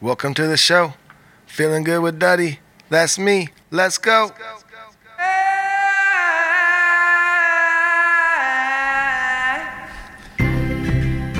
welcome to the show. Feeling good with Duddy. That's me. Let's go.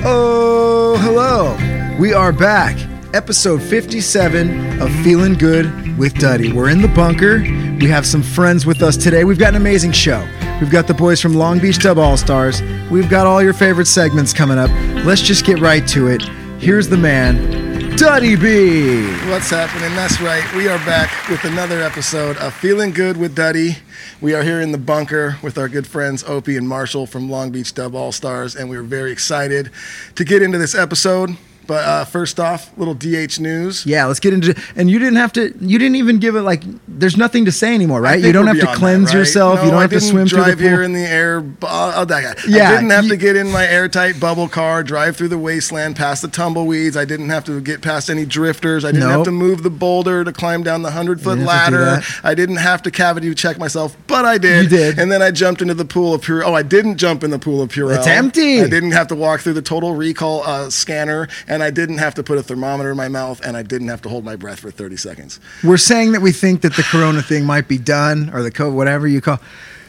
Oh, hello. We are back. Episode 57 of Feeling Good with Duddy. We're in the bunker. We have some friends with us today. We've got an amazing show. We've got the boys from Long Beach Dub All Stars. We've got all your favorite segments coming up. Let's just get right to it. Here's the man, Duddy B. What's happening? That's right. We are back with another episode of Feeling Good with Duddy. We are here in the bunker with our good friends Opie and Marshall from Long Beach Dub All Stars, and we're very excited to get into this episode. But uh, first off, little DH news. Yeah, let's get into And you didn't have to. You didn't even give it like. There's nothing to say anymore, right? You don't have to cleanse that, right? yourself. No, you don't I have to swim through the drive pool. here in the air. Oh, that guy. Yeah, I didn't have you- to get in my airtight bubble car, drive through the wasteland, past the tumbleweeds. I didn't have to get past any drifters. I didn't have to move the boulder to climb down the hundred foot You didn't have to do ladder. I didn't have to cavity check myself, but I did. You did. And then I jumped into the pool of Purell. Oh, I didn't jump in the pool of Purell. It's empty. I didn't have to walk through the total recall uh, scanner, and I didn't have to put a thermometer in my mouth, and I didn't have to hold my breath for 30 seconds. We're saying that we think that the corona thing might be done or the COVID, whatever you call.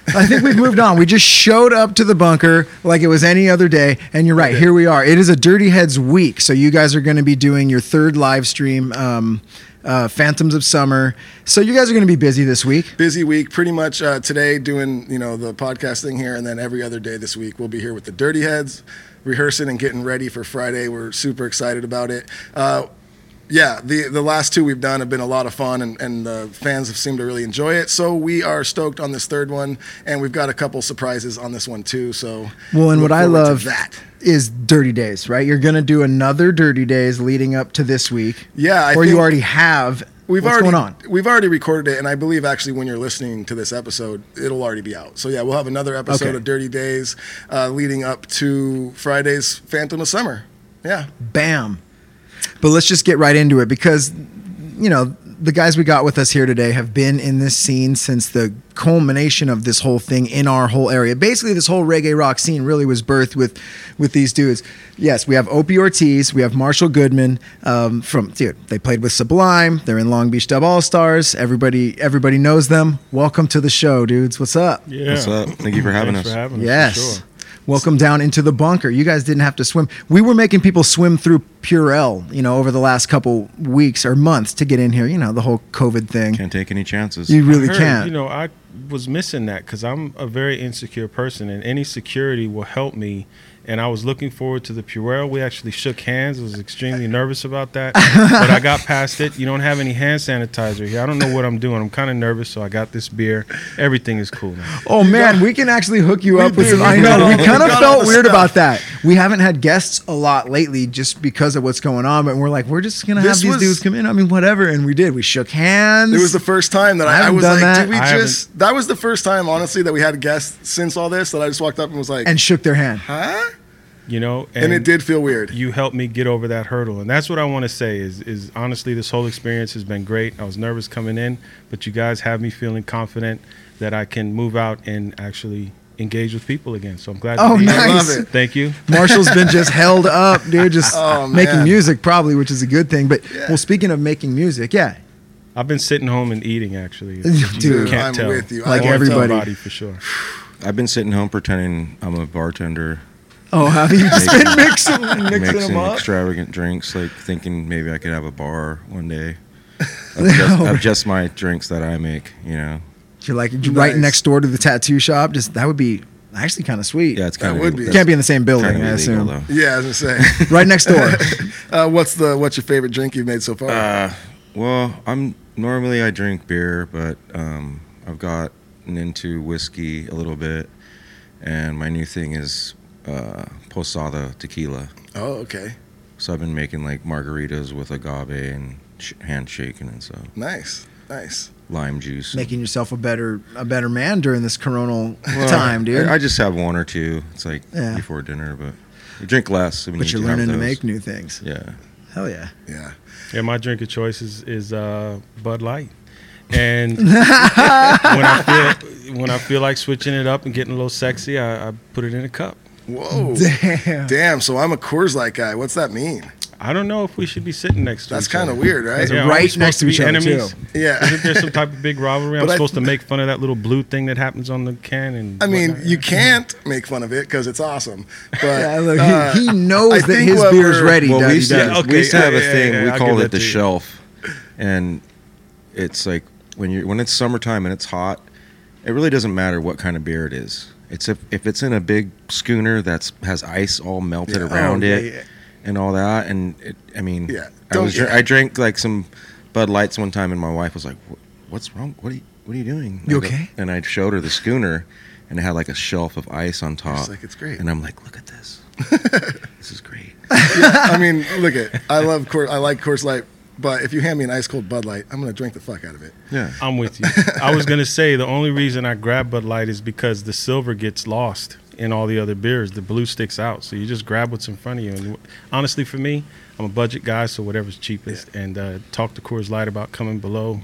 I think we've moved on. We just showed up to the bunker like it was any other day, and you're right. Here we are. It is a Dirty Heads week, so you guys are going to be doing your third live stream, um, uh, Phantoms of Summer. So you guys are going to be busy this week. busy week. Pretty much uh, today doing you know the podcast thing here, and then every other day this week we'll be here with the Dirty Heads, rehearsing and getting ready for Friday. We're super excited about it. Uh, yeah, the the last two we've done have been a lot of fun, and, and the fans have seemed to really enjoy it. So we are stoked on this third one, and we've got a couple surprises on this one too. So Well, and what I love that. is Dirty Days, right? You're going to do another Dirty Days leading up to this week. Yeah, I or you already have. We've What's already going on? we've already recorded it, and I believe actually when you're listening to this episode, it'll already be out. So yeah, we'll have another episode Okay. of Dirty Days uh, leading up to Friday's Phantom of Summer. Yeah, Bam. But let's just get right into it because, you know, the guys we got with us here today have been in this scene since the culmination of this whole thing in our whole area. Basically, this whole reggae rock scene really was birthed with with these dudes. Yes, we have Opie Ortiz, we have Marshall Goodman um, from dude. They played with Sublime. They're in Long Beach Dub All Stars. Everybody everybody knows them. Welcome to the show, dudes. What's up? Yeah. What's up? Thank you for having Thanks us. For having us, for Yes. sure. Welcome down into the bunker. You guys didn't have to swim. We were making people swim through Purell, you know, over the last couple weeks or months to get in here. You know, the whole COVID thing. Can't take any chances. You really heard, can't. You know, I was missing that because I'm a very insecure person, and any security will help me. And I was looking forward to the Purell. We actually shook hands. I was extremely nervous about that, but I got past it. You don't have any hand sanitizer here. I don't know what I'm doing. I'm kind of nervous, so I got this beer. Everything is cool now. oh man, we can actually hook you up with some. I know. We we kind of felt weird stuff. about that. We haven't had guests a lot lately just because of what's going on. But we're like, we're just gonna have these was- dudes come in. I mean, whatever. And we did. We shook hands. it was the first time that I I, I haven't was done like, that. did we I just? That was the first time, honestly, that we had guests since all this. That I just walked up and was like, and shook their hand. huh? You know, And, it did feel weird. you helped me get over that hurdle and that's what i want to say is is honestly this whole experience has been great i was nervous coming in but you guys have me feeling confident that i can move out and actually engage with people again so i'm glad Oh, be nice. love it. thank you Marshall's been just held up, dude, just Oh, making music probably, which is a good thing. But Yeah. well, speaking of making music, yeah, i've been sitting home and eating actually You Dude, can't I'm tell. with you. Like I won't tell everybody. for sure I've been sitting home pretending I'm a bartender, Oh, have you just been mixing, mixing, mixing them up? extravagant drinks, like thinking maybe I could have a bar one day. Of just, of just my drinks that I make, you know. You're like right Nice. next door to the tattoo shop. Just that would be actually kind of sweet. Yeah, it's kind of would be. You can't be in the same building, I assume. though. Yeah, I was gonna say. Right next door. uh, what's the what's your favorite drink you've made so far? Uh, well, I'm normally I drink beer, but um, I've gotten into whiskey a little bit, and my new thing is uh, posada tequila. oh, okay. So I've been making like margaritas with agave and sh- handshaking and so. Nice, nice. lime juice. Making yourself a better a better man during this coronal Well, time, dude. I, I just have one or two. It's like Yeah. before dinner, but you drink less. when but you you're have learning to make new things. Yeah. Hell yeah. Yeah. Yeah, my drink of choice is, is uh, Bud Light. And when I feel when I feel like switching it up and getting a little sexy, I, I put it in a cup. Whoa. Damn. Damn. So I'm a Coors Light guy. What's that mean? I don't know if we should be sitting next to That's each kind of other. weird, right? Yeah, are we Right next to be each other, enemies? too. Yeah. Isn't there some type of big rivalry? I'm But I- supposed to make fun of that little blue thing that happens on the can. And I mean, whatnot? you can't make fun of it because it's awesome. But Yeah, look, uh, he, he knows I that his what beer's ready. Well, we used, to, okay, we used to yeah, have a thing yeah, we I'll called it the shelf, and it's like when you are when it's summertime and it's hot, it really doesn't matter what kind of beer it is. It's if, if it's in a big schooner that's has ice all melted Yeah. around Oh, yeah, it yeah. and all that, and it, I mean, Yeah, I was. I drank like some Bud Lights one time, and my wife was like, "What's wrong? What are you What are you doing?" You I go- okay? And I showed her the schooner, and it had like a shelf of ice on top. Like, "It's great." and I'm like, "Look at this. this is great." I mean, look at. I love Coors. I like Coors Light. But if you hand me an ice cold Bud Light, I'm gonna drink the fuck out of it. Yeah. I'm with you. I was gonna say the only reason I grab Bud Light is because the silver gets lost in all the other beers. The blue sticks out, so you just grab what's in front of you. And honestly, for me, I'm a budget guy, so whatever's cheapest. And uh, talk to Coors Light about coming below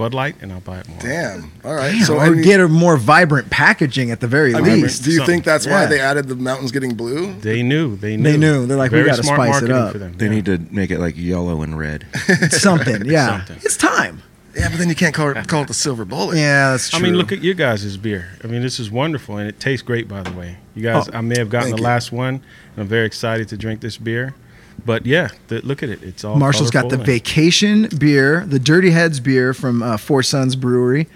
Bud Light, and I'll buy it more. Damn. All right. Damn, so or I mean, get a more vibrant packaging at the very I mean, least. do you think that's why Yeah. they added the mountains getting blue? They knew. They knew. They knew. They're like, we gotta spice it up. For them. They yeah. need to make it like yellow and red. Something, yeah. Something. It's time. Yeah, but then you can't call it, call it the silver bullet. Yeah, that's true. I mean, look at your guys' beer. I mean, this is wonderful, and it tastes great, by the way. You guys, Oh, I may have gotten the you. last one, and I'm very excited to drink this beer. But yeah, the, look at it. It's all Marshall's got the and- vacation beer, the Dirty Heads beer from uh, Four Sons Brewery.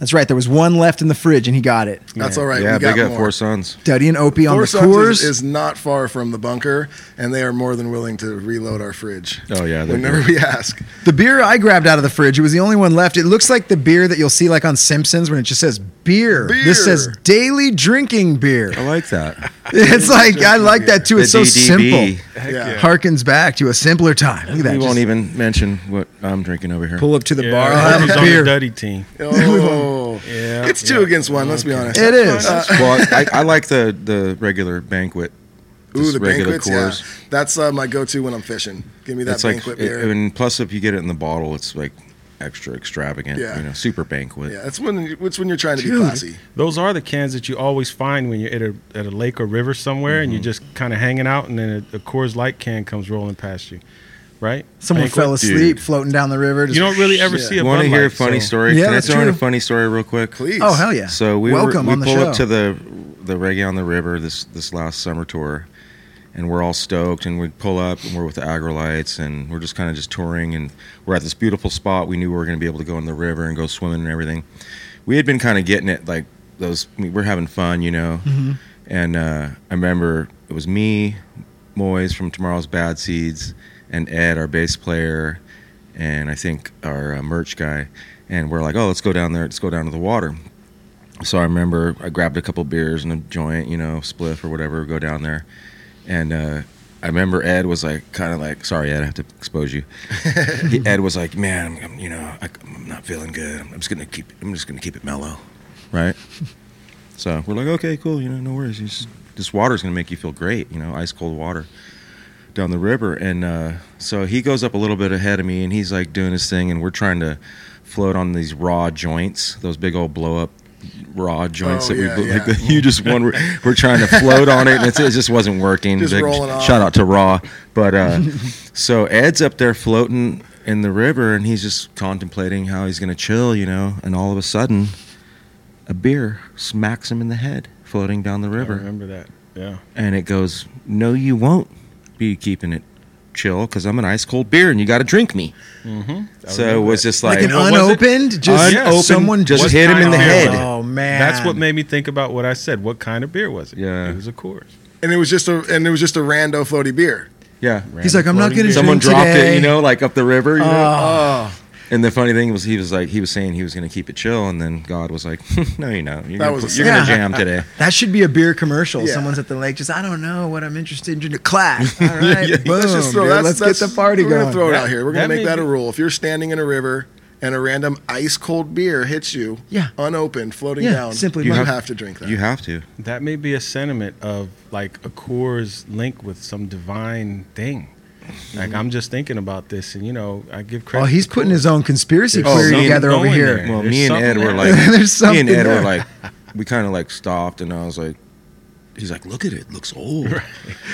That's right. There was one left in the fridge, and he got it. That's all right. yeah, we got big up more. Four Sons. Duddy and Opie on Four the Sons Coors. is, is not far from the bunker, and they are more than willing to reload our fridge. Oh, yeah, they're Whenever good. we ask. the beer I grabbed out of the fridge, it was the only one left. It looks like the beer that you'll see like on Simpsons when it just says beer. Beer. This says daily drinking beer. I like that. It's like I like that too. The It's so DDB. simple. Yeah. Harkens back to a simpler time. Look at that. We Just won't even mention what I'm drinking over here. pull up to the Yeah, bar. I I'll have a beer. Duddy team. Oh, Yeah, it's two yeah. against one. Let's be honest. It is. well, I, I like the the regular banquet. Ooh, the regular banquets. Yeah, that's uh, my go-to when I'm fishing. Give me that It's like, banquet it- beer. and plus if you get it in the bottle, it's like extra extravagant. Yeah. You know, super banquet. yeah, that's when it's when you're trying to be Dude. classy. Those are the cans that you always find when you're at a at a lake or river somewhere, and you're just kind of hanging out, and then a, a Coors Light can comes rolling past you, right? Someone Banquet. fell asleep Dude. floating down the river. Just, You don't really ever Yeah. see a want to Bud hear a funny so- story? Yeah, Can that's I throw in true. a funny story real quick? Please. Oh hell yeah! So we welcome were, on we the pull show. up to the the reggae on the river this this last summer tour, and we're all stoked. And we pull up and we're with the Aggrolites, and we're just kind of just touring. And we're at this beautiful spot. We knew we were going to be able to go in the river and go swimming and everything. We had been kind of getting it like those. I mean, we're having fun, you know. Mm-hmm. And uh, I remember it was me, Moyes from Tomorrow's Bad Seeds, and Ed, our bass player, and I think our uh, merch guy. And we're like, oh, let's go down there. Let's go down to the water. So I remember I grabbed a couple beers and a joint, you know, spliff or whatever, go down there. And uh, I remember Ed was like, kind of like, sorry, Ed, I have to expose you. Ed was like, man, I'm, you know, I, I'm not feeling good. I'm just gonna keep, I'm just gonna keep it mellow, right? So we're like, okay, cool, you know, no worries. You just, this water's gonna make you feel great, you know, ice cold water down the river. And uh, so he goes up a little bit ahead of me, and he's like doing his thing, and we're trying to float on these raw joints, those big old blow up raw joints Oh, that yeah, we like the hugest one. We're, we're trying to float on it, and it's, it just wasn't working. Just Big rolling off. Shout out to Raw, but uh, so Ed's up there floating in the river, and he's just contemplating how he's gonna chill, you know. And all of a sudden, a beer smacks him in the head, floating down the I river remember that. Yeah. and it goes, "No, you won't be keeping it chill because I'm an ice cold beer and you got to drink me." Mm-hmm. So it was just like, like, an what was it? unopened, just Unopened, someone just hit him in the head. Oh man, That's what made me think about what I said. What kind of beer was it? Yeah. It was a Coors. And it was just a and it was just a rando floaty beer. yeah. He's like, I'm not Floating gonna beer. Someone dropped today. it, you know, like up the river. You know? Oh, And the funny thing was, he was like, he was saying he was going to keep it chill, and then God was like, "No, you know, you're That gonna, was you're gonna sign. jam today." That should be a beer commercial. Yeah. Someone's at the lake, just I don't know what I'm interested in. Class. All right, Yeah, boom. let's just throw dude. that's- Let's that's- get the party we're going. gonna throw it That- out here. We're gonna make that a rule. If you're standing in a river and a random ice cold beer hits you, Yeah. unopened, floating Yeah, down, simply you must. have to drink that. You have to. That may be a sentiment of like a Coors link with some divine thing. Like I'm just thinking about this, and you know, I give credit. Oh, he's putting Coors. his own conspiracy There's theory together over here. there. Well, There's me and Ed something were like, There's me and Ed there. were like, we kind of like stopped, and I was like, he's like, look at it, it looks old. And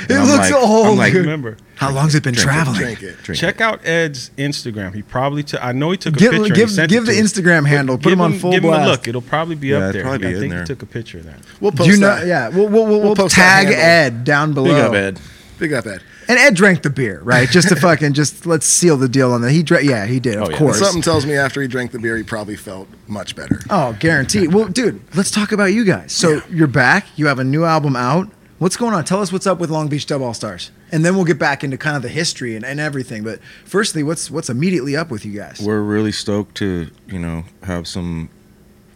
It I'm looks like, old. I'm like, Remember, How long's it been Drink it, traveling? Drink it. drink check out Ed's Instagram. He probably took. I know he took a Give, picture. and give, he sent give it the to us. Instagram handle. Put give him on full Give him blast. a look. It'll probably be Yeah, up there. probably be I in think there. he took a picture of that. We'll post you know? that. Yeah, we'll, we'll, we'll, we'll tag. Ed down below. Big up, Ed. Big up, Ed. And Ed drank the beer, right? Just to fucking just let's seal the deal on that. He drank. Yeah, he did. Of Oh, yeah. course. Something tells me after he drank the beer, he probably felt much better. Oh, guaranteed. Well, dude, let's talk about you guys. So you're back. You have a new album out. What's going on? Tell us what's up with Long Beach Dub All Stars, and then we'll get back into kind of the history and, and everything. But firstly, what's what's immediately up with you guys? We're really stoked to, you know, have some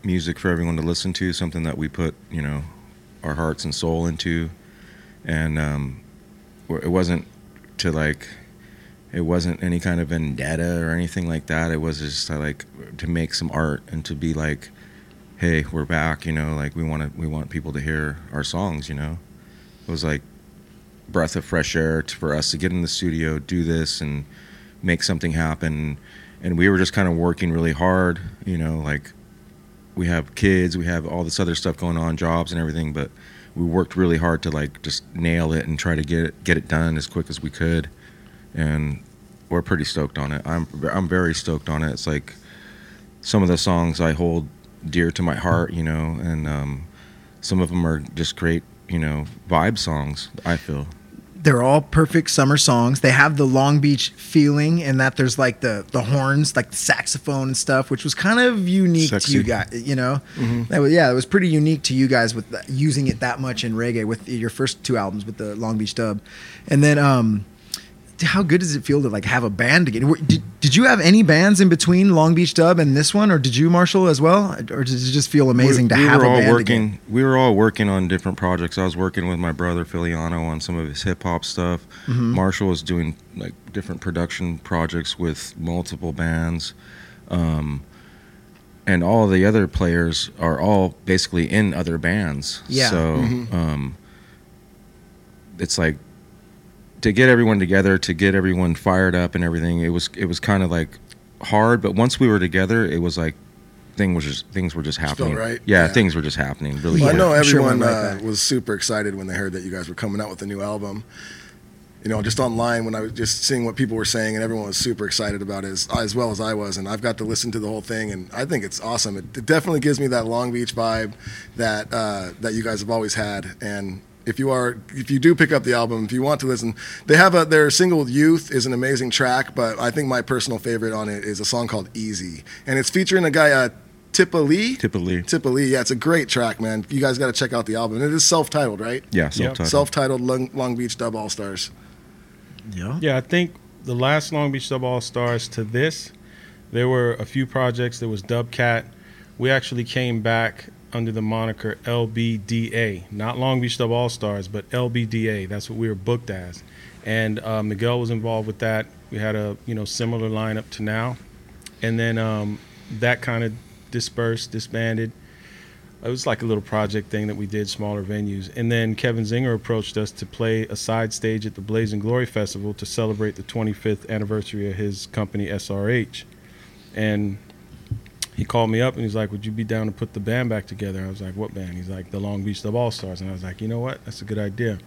music for everyone to listen to, something that we put, you know, our hearts and soul into. And um, we're- it wasn't to like, it wasn't any kind of vendetta or anything like that. It was just to like to make some art and to be like, hey, we're back, you know, like we want to, we want people to hear our songs, you know. It was like breath of fresh air to, for us to get in the studio, do this, and make something happen. And we were just kind of working really hard, you know, like we have kids, we have all this other stuff going on, jobs and everything, but we worked really hard to like just nail it and try to get it get it done as quick as we could. And we're pretty stoked on it. I'm I'm very stoked on it. It's like some of the songs I hold dear to my heart, you know, and um, some of them are just great, you know, vibe songs. I feel. They're all perfect summer songs. They have the Long Beach feeling, and that there's like the the horns, like the saxophone and stuff, which was kind of unique to you guys. You know, that was, yeah, it was pretty unique to you guys with that, using it that much in reggae with your first two albums with the Long Beach Dub, and then um, how good does it feel to like have a band again? Did, did you have any bands in between Long Beach Dub and this one, or did you, Marshall, as well, or did it just feel amazing we, to we have were a all band working again? we were all working on different projects i was working with my brother filiano on some of his hip-hop stuff Mm-hmm. marshall was doing like different production projects with multiple bands um, and all the other players are all basically in other bands Yeah. so um, it's like to get everyone together to get everyone fired up and everything it was it was kind of like hard but once we were together it was like thing was just things were just felt happening right? yeah, Yeah. things were just happening really Well, I know I'm sure it everyone right uh, was super excited when they heard that you guys were coming out with a new album. You know, just online when I was just seeing what people were saying, and everyone was super excited about it as, as well as I was. And I've got to listen to the whole thing, and I think it's awesome. It, it definitely gives me that Long Beach vibe that uh, that you guys have always had. And if you are, if you do pick up the album, if you want to listen, they have a their single "Youth" is an amazing track, but I think my personal favorite on it is a song called "Easy," and it's featuring a guy, uh, Tippa Lee. Tippa Lee. Tippa Lee. Yeah, it's a great track, man. You guys got to check out the album. It is self-titled, right? yeah self-titled. Self-titled Long, Long Beach Dub All Stars. Yeah. Yeah, I think the last Long Beach Dub All Stars to this, there were a few projects. There was Dub Cat. We actually came back under the moniker LBDA, not Long Beach Dub All Stars, but LBDA. That's what we were booked as. And uh, Miguel was involved with that. We had a you know similar lineup to now, and then um, that kind of dispersed, disbanded. It was like a little project thing that we did, smaller venues. And then Kevin Zinger approached us to play a side stage at the Blazing Glory Festival to celebrate the 25th anniversary of his company, SRH. And he called me up and he's like, Would you be down to put the band back together? I was like, What band? He's like, The Long Beach Dub All Stars. And I was like, You know what? That's a good idea.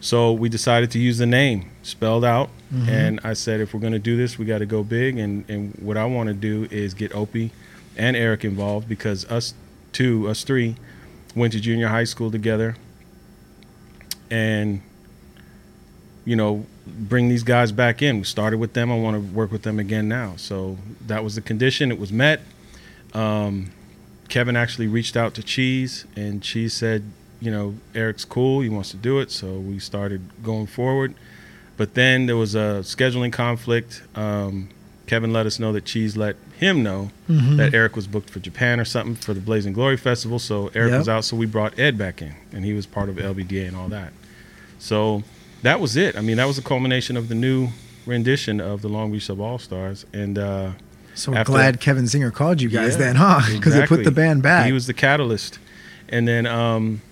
So we decided to use the name spelled out. Mm-hmm. And I said, If we're going to do this, we got to go big. And, and what I want to do is get Opie and Eric involved because us two, us three, went to junior high school together. And, you know, bring these guys back in. We started with them. I want to work with them again now. So that was the condition. It was met. Um, Kevin actually reached out to Cheese, and Cheese said, you know, Eric's cool. He wants to do it. So we started going forward. But then there was a scheduling conflict. Um, Kevin let us know that Cheese let him know Mm-hmm. that Eric was booked for Japan or something for the Blazing Glory Festival. So Eric Yep. was out, so we brought Ed back in, and he was part of LBDA and all that. So that was it. I mean, that was the culmination of the new rendition of the Long Beach Dub All Stars, and uh, So After- glad Kevin Zinger called you guys yeah, then, huh? Because it put the band back. He was the catalyst, and then um,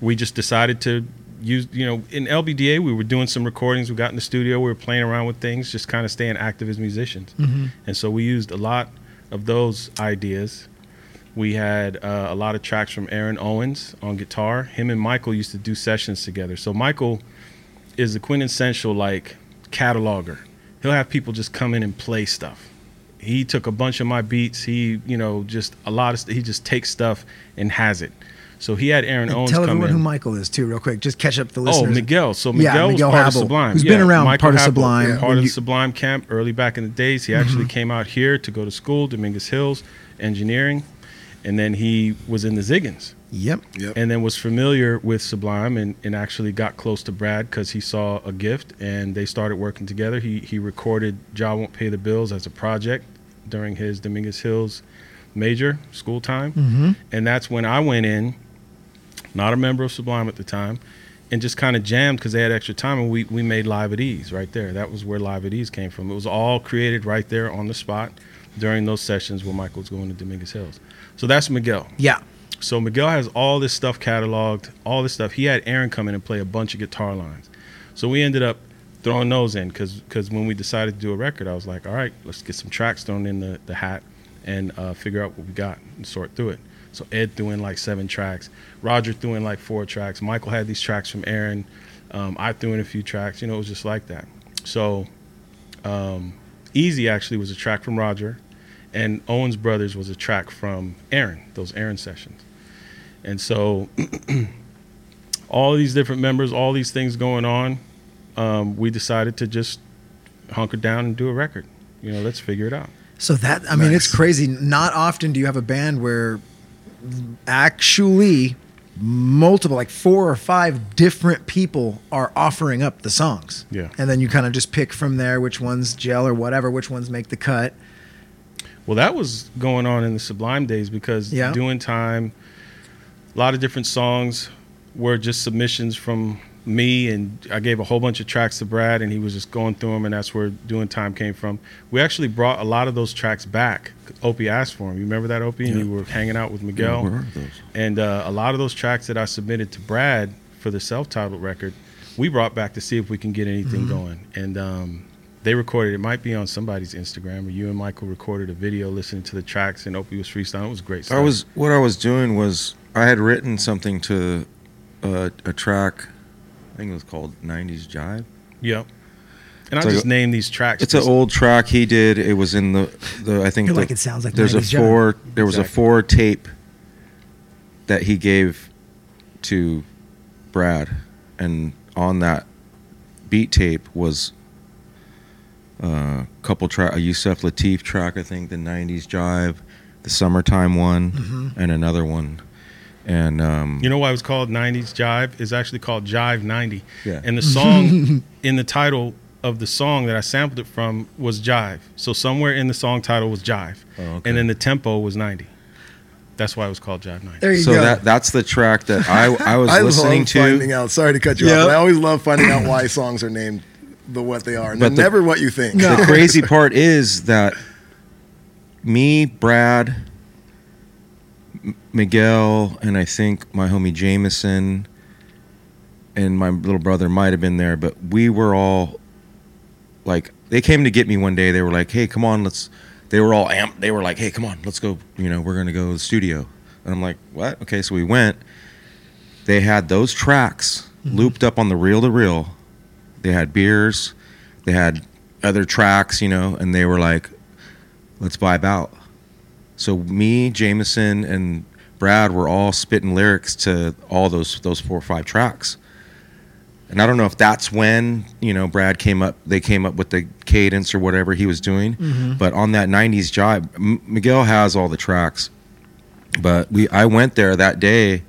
we just decided to use. You know, in LBDA, we were doing some recordings. We got in the studio. We were playing around with things, just kind of staying active as musicians. Mm-hmm. And so we used a lot of those ideas. We had uh, a lot of tracks from Aaron Owens on guitar. Him and Michael used to do sessions together. So Michael is the quintessential like cataloger. He'll have people just come in and play stuff. He took a bunch of my beats. He, you know, just a lot of. St- he just takes stuff and has it. So he had Aaron And Owens tell everyone in. who Michael is too, real quick. Just catch up the listeners. Oh. Miguel. So Yeah, Miguel, Miguel was part of Sublime. who's been around Michael part of Habel, Sublime. Part When of you- Mm-hmm. the Sublime camp early back in the days. He actually came out here to go to school, Dominguez Hills, engineering, and then he was in the Ziggens Yep. Yep. and then was familiar with Sublime and, and actually got close to Brad because he saw a gift and they started working together. He he recorded "Jah Won't Pay the Bills" as a project during his Dominguez Hills major school time, Mm-hmm. and that's when I went in, not a member of Sublime at the time, and just kind of jammed because they had extra time and we we made Live at Ease right there. That was where Live at Ease came from. It was all created right there on the spot during those sessions where Michael was going to Dominguez Hills. So that's Miguel. Yeah. So Miguel has all this stuff cataloged, all this stuff. He had Aaron come in and play a bunch of guitar lines. So we ended up throwing those in because because when we decided to do a record, I was like, all right, let's get some tracks thrown in the, the hat and uh, figure out what we got and sort through it. So Ed threw in like seven tracks. Roger threw in like four tracks. Michael had these tracks from Aaron. Um, I threw in a few tracks. You know, it was just like that. So um, Easy actually was a track from Roger, and Owens Brothers was a track from Aaron, those Aaron sessions. And so, all these different members, all these things going on, um, we decided to just hunker down and do a record. You know, let's figure it out. So that I mean, it's crazy. Not often do you have a band where actually multiple, like four or five different people are offering up the songs. Yeah. And then you kind of just pick from there which ones gel or whatever, which ones make the cut. Well, that was going on in the Sublime days because Yeah. doing time, a lot of different songs were just submissions from me, and I gave a whole bunch of tracks to Brad, and he was just going through them, and that's where doing time came from. We actually brought a lot of those tracks back. Opie asked for them. You remember that, Opie? And you were hanging out with Miguel. those? And uh, a lot of those tracks that I submitted to Brad for the self-titled record, we brought back to see if we can get anything going. And um, they recorded. It might be on somebody's Instagram, or you and Michael recorded a video listening to the tracks, and Opie was freestyling. It was great. Stuff. I was what I was doing was I had written something to uh, a track. I think it was called '90s Jive. Yep. And It's I like just a- named these tracks. It's an old track he did. It was in the the I think You're the- like, it sounds like there's a 90s Jive. four there was a four tape that he gave to Brad, and on that beat tape was a couple track a Yusef Lateef track I think the '90s Jive, the Summertime one, Mm-hmm. and another one, and um, You know why it was called 90s Jive? It's actually called Jive 90. Yeah. And the song in the title of the song that I sampled it from was Jive. So somewhere in the song title was Jive. Oh, okay. And then the tempo was 90. That's why it was called Jive 90. There you so go. that that's the track that I I was I listening love finding out. Sorry to cut you Yeah. off, but I always love finding out why songs are named the what they are, and But the- never what you think. No. the crazy part is that me, Brad, M- Miguel, and I think my homie Jameson and my little brother might have been there, but we were all like, they came to get me one day. They were like, hey, come on, let's. They were all amped. They were like, hey, come on, let's go. You know, we're going to go to the studio. And I'm like, what? Okay, so we went. They had those tracks mm-hmm. looped up on the reel to reel. They had beers. They had other tracks, you know, and they were like, let's vibe out. So me, Jameson, and Brad were all spitting lyrics to all those those four or five tracks. And I don't know if that's when, you know, Brad came up they came up with the cadence or whatever he was doing. Mm-hmm. But on that 90s jive, M- Miguel has all the tracks. But we I went there that day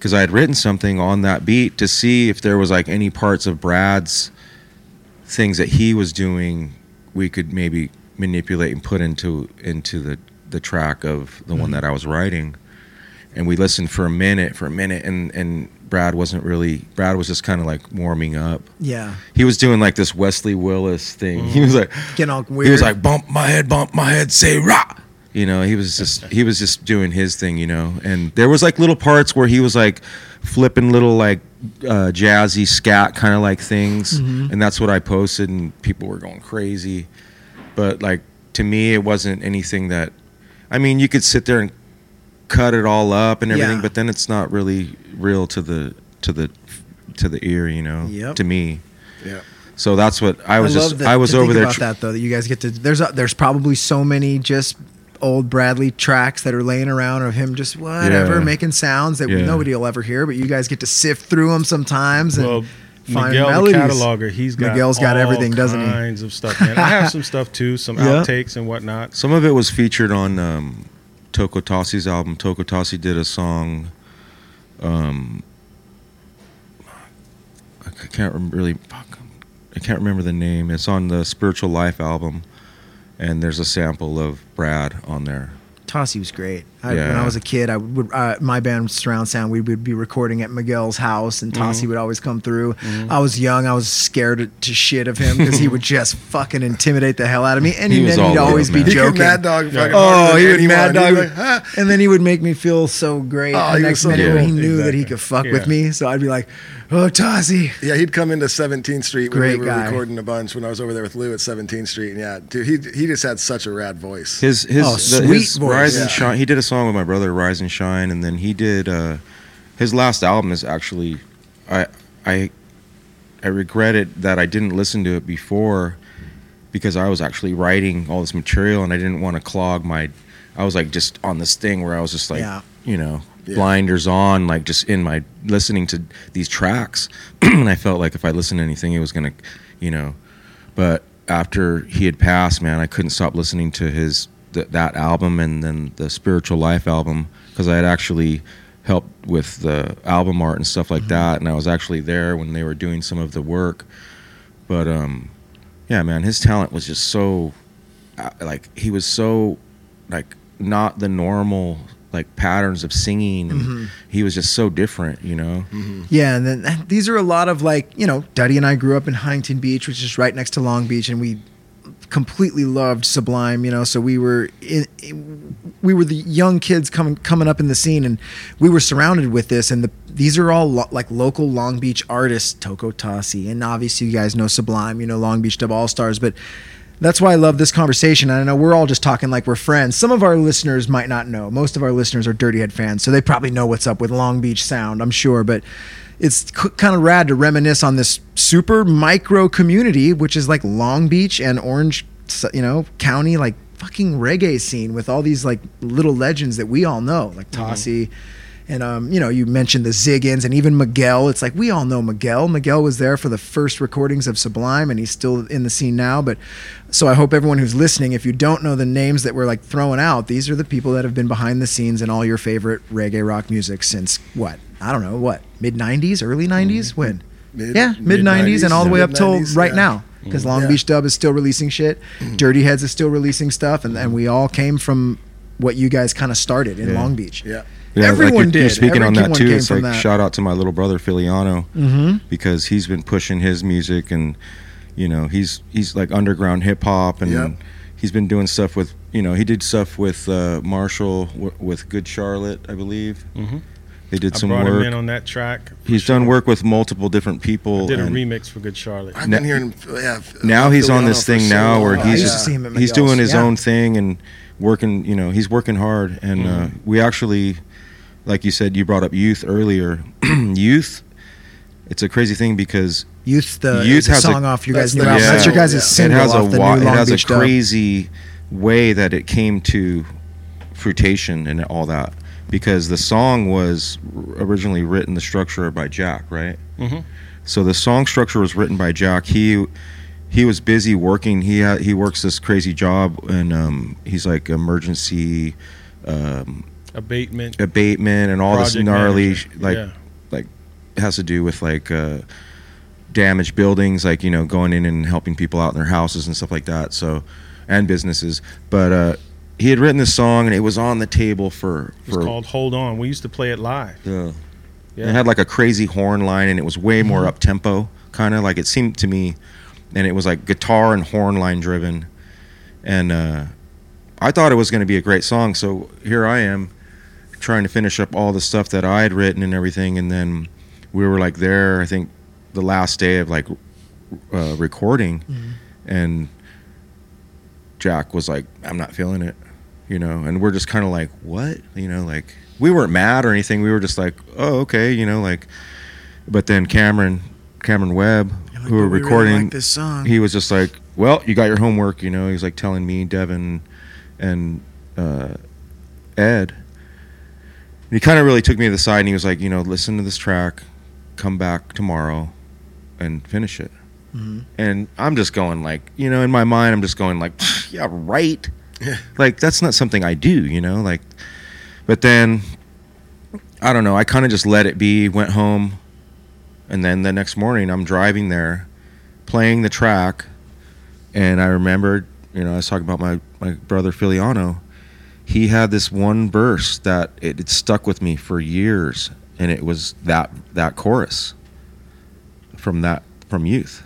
cuz I had written something on that beat to see if there was like any parts of Brad's things that he was doing we could maybe manipulate and put into into the the track of the one mm-hmm. that I was writing. And we listened for a minute, for a minute, and and Brad wasn't really. Brad was just kind of like warming up. Yeah. He was doing like this Wesley Willis thing. He was like, Getting all he was like, bump my head, bump my head, say rah. You know, he was just he was just doing his thing, you know. And there was like little parts where he was like flipping little like uh, jazzy scat kind of like things, and that's what I posted, and people were going crazy. But like to me, it wasn't anything that. I mean, you could sit there and cut it all up and everything, Yeah. but then it's not really real to the to the to the ear, you know. Yep. To me, Yeah. so that's what I was love just. that- I was to over think there. about tr- that though. That you guys get to. There's a, there's probably so many just old Bradley tracks that are laying around of him just whatever Yeah. making sounds that Yeah. nobody will ever hear, but you guys get to sift through them sometimes and Well, find Miguel, melodies. the cataloger, he's got Miguel's got all everything, doesn't he? Kinds of stuff, man. I have some stuff too, some Yeah. outtakes and whatnot. Some of it was featured on um, Toko Tasi's album. Toko Tasi did a song. Um, I can't really. Fuck, I can't remember the name. It's on the Spiritual Life album, and there's a sample of Brad on there. Tasi was great. I, When I was a kid, I would uh, my band Surround Sound. We would be recording at Miguel's house, and Tasi Mm-hmm. would always come through. I was young. I was scared to, to shit of him because he would just fucking intimidate the hell out of me, and He he then he'd love, always be man. He joking. mad dog fucking Oh, harder he than would mad He'd dog, like, "Huh?" and then he would make me feel so great. Oh, the he was next so minute, cool. when he knew that he could fuck Yeah. with me, so I'd be like, "Oh, Tasi." Yeah, he'd come into 17th Street when Great we were guy. recording a bunch when I was over there with Lou at 17th Street. And yeah, dude, he he just had such a rad voice. His his, Oh, the- sweet his voice. Rise Yeah. and Shine. He did a song with my brother, Rise and Shine, and then he did uh, his last album is actually I I I regretted that I didn't listen to it before because I was actually writing all this material and I didn't want to clog my. I was like just on this thing where I was just like Yeah. you know Yeah. blinders on, like just in my listening to these tracks, and I felt like if I listened to anything, it was gonna, you know. But after he had passed, man, I couldn't stop listening to his th- that album and then the Spiritual Life album because I had actually helped with the album art and stuff like Mm-hmm. that, and I was actually there when they were doing some of the work. But um, yeah, man, his talent was just so, uh, like he was so, like not the normal like patterns of singing. Mm-hmm. He was just so different, you know. Yeah, and then these are a lot of like, you know, Duddy and I grew up in Huntington Beach, which is right next to Long Beach, and we completely loved Sublime, you know. So we were in, we were the young kids coming coming up in the scene, and we were surrounded with this. And the these are all lo- like local Long Beach artists, Toko Tasi, and obviously you guys know Sublime, you know Long Beach Dub All Stars, but. That's why I love this conversation. I know we're all just talking like we're friends. Some of our listeners might not know. Most of our listeners are Dirty Head fans, so they probably know what's up with Long Beach Sound, I'm sure. But it's c- kind of rad to reminisce on this super micro community, which is like Long Beach and Orange, you know, County, like fucking reggae scene with all these like little legends that we all know, like mm-hmm. Tasi. And um, you know, you mentioned the Ziggens and even Miguel. It's like we all know Miguel. Miguel was there for the first recordings of Sublime, and he's still in the scene now. But so I hope everyone who's listening, if you don't know the names that we're like throwing out, these are the people that have been behind the scenes in all your favorite reggae rock music since what? I don't know what mid '90s, early '90s, when? Mid- yeah, mid '90s, and all the way up till right yeah. now. Because Long Yeah. Beach Dub is still releasing shit, Dirty Heads is still releasing stuff, and, and we all came from what you guys kind of started in Yeah. Long Beach. Yeah. Yeah, Everyone like you're, did. You're speaking on that Everyone too. came It's from like that. shout out to my little brother Filiano Mm-hmm. because he's been pushing his music and you know he's he's like underground hip hop and Yep. he's been doing stuff with you know he did stuff with uh, Marshall w- with Good Charlotte I believe. Mhm. They did I some brought him work. in on that track. He's sure. done work with multiple different people. I did a remix for Good Charlotte. I've Now- been hearing. Yeah, now he's on this for thing so now where long. I he's used to see him at he's doing his yeah. own thing and working you know he's working hard and uh, we actually like you said you brought up youth earlier youth it's a crazy thing because Youth, the, Youth the has a- song off you that's guys new album. Yeah, that's your guys' Yeah. single it has a off the wa- new it Long has Beach a Dub. crazy way that it came to fruition and all that because the song was originally written the structure by Jack right Mhm. so the song structure was written by Jack he he was busy working he ha- he works this crazy job and um, he's like emergency um, Abatement. abatement and all this gnarly sh- like Yeah. like has to do with like uh, damaged buildings, like you know, going in and helping people out in their houses and stuff like that. So, and businesses. But uh, he had written this song, and it was on the table for It's called Hold On. We used to play it live. yeah. Yeah. It had like a crazy horn line, and it was way more up tempo, kind of like it seemed to me. And it was like guitar and horn line driven, and uh, I thought it was going to be a great song. So here I am, trying to finish up all the stuff that I had written and everything, and then we were like there. I think the last day of like uh, recording, and Jack was like, "I'm not feeling it," you know, and we're just kind of like, "What?" You know, like we weren't mad or anything. We were just like, "Oh, okay," you know, like. But then Cameron, Cameron Webb, like, who were "But we really recording, like this song. he was just like, "Well, you got your homework," you know. He was like telling me, Devin, and uh, Ed. He kind of really took me to the side and he was like, you know, listen to this track, come back tomorrow, and finish it. Mm-hmm. And I'm just going like, you know, in my mind, I'm just going like, yeah, right. Like that's not something I do, you know. Like, but then I don't know. I kind of just let it be. Went home, and then the next morning I'm driving there, playing the track, and I remembered, you know, I was talking about my my brother Filiano. He had this one verse that it, it stuck with me for years, and it was that that chorus from that from youth.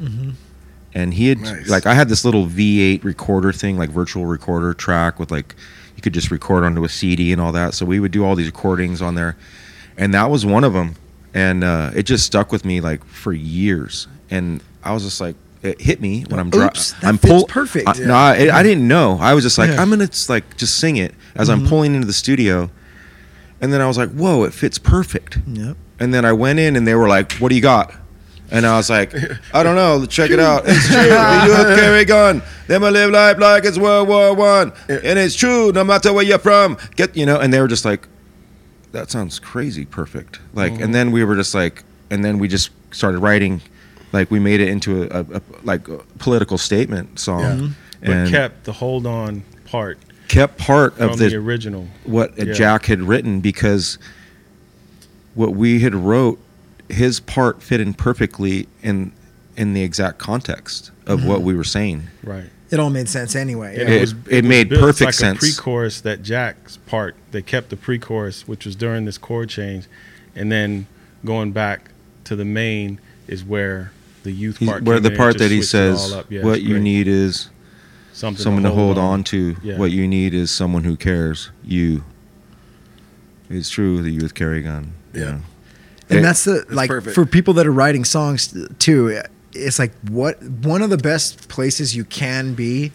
And he had Nice. like I had this little V8 recorder thing, like virtual recorder track with like you could just record onto a CD and all that. So we would do all these recordings on there, and that was one of them. And uh, it just stuck with me like for years. And I was just like, it hit me when I'm driving. Oops, that I'm fits pull- perfect. I, No, I, I didn't know. I was just like, Yeah. Mm-hmm. I'm gonna like just sing it as I'm pulling into the studio, and then I was like, whoa, it fits perfect. Yep. And then I went in and they were like, "What do you got?" And I was like, "I don't know. Check it out. It's true. The youth carry gun. Them live life like it's World War One, and it's true. No matter where you're from, get you know." And they were just like, "That sounds crazy, perfect." Like, and then we were just like, and then we just started writing, like we made it into a, a, a like a political statement song, Yeah. But and kept the Hold On part kept part from of the, the original. what Yeah. Jack had written because what we had wrote, his part fit in perfectly in in the exact context of mm-hmm. what we were saying. Right. It all made sense anyway. Yeah. It- it made built- it's perfect like sense. A pre-chorus that Jack's part. They kept the pre-chorus, which was during this chord change, and then going back to the main is where the youth He's- part. where the part that he just switched it says. Yeah, "What you great. need is something someone to hold on to. Yeah. What you need is someone who cares. You." It's true. The youth carry a gun. you Yeah. know. and It- that's the like perfect. for people that are writing songs too it's like what one of the best places you can be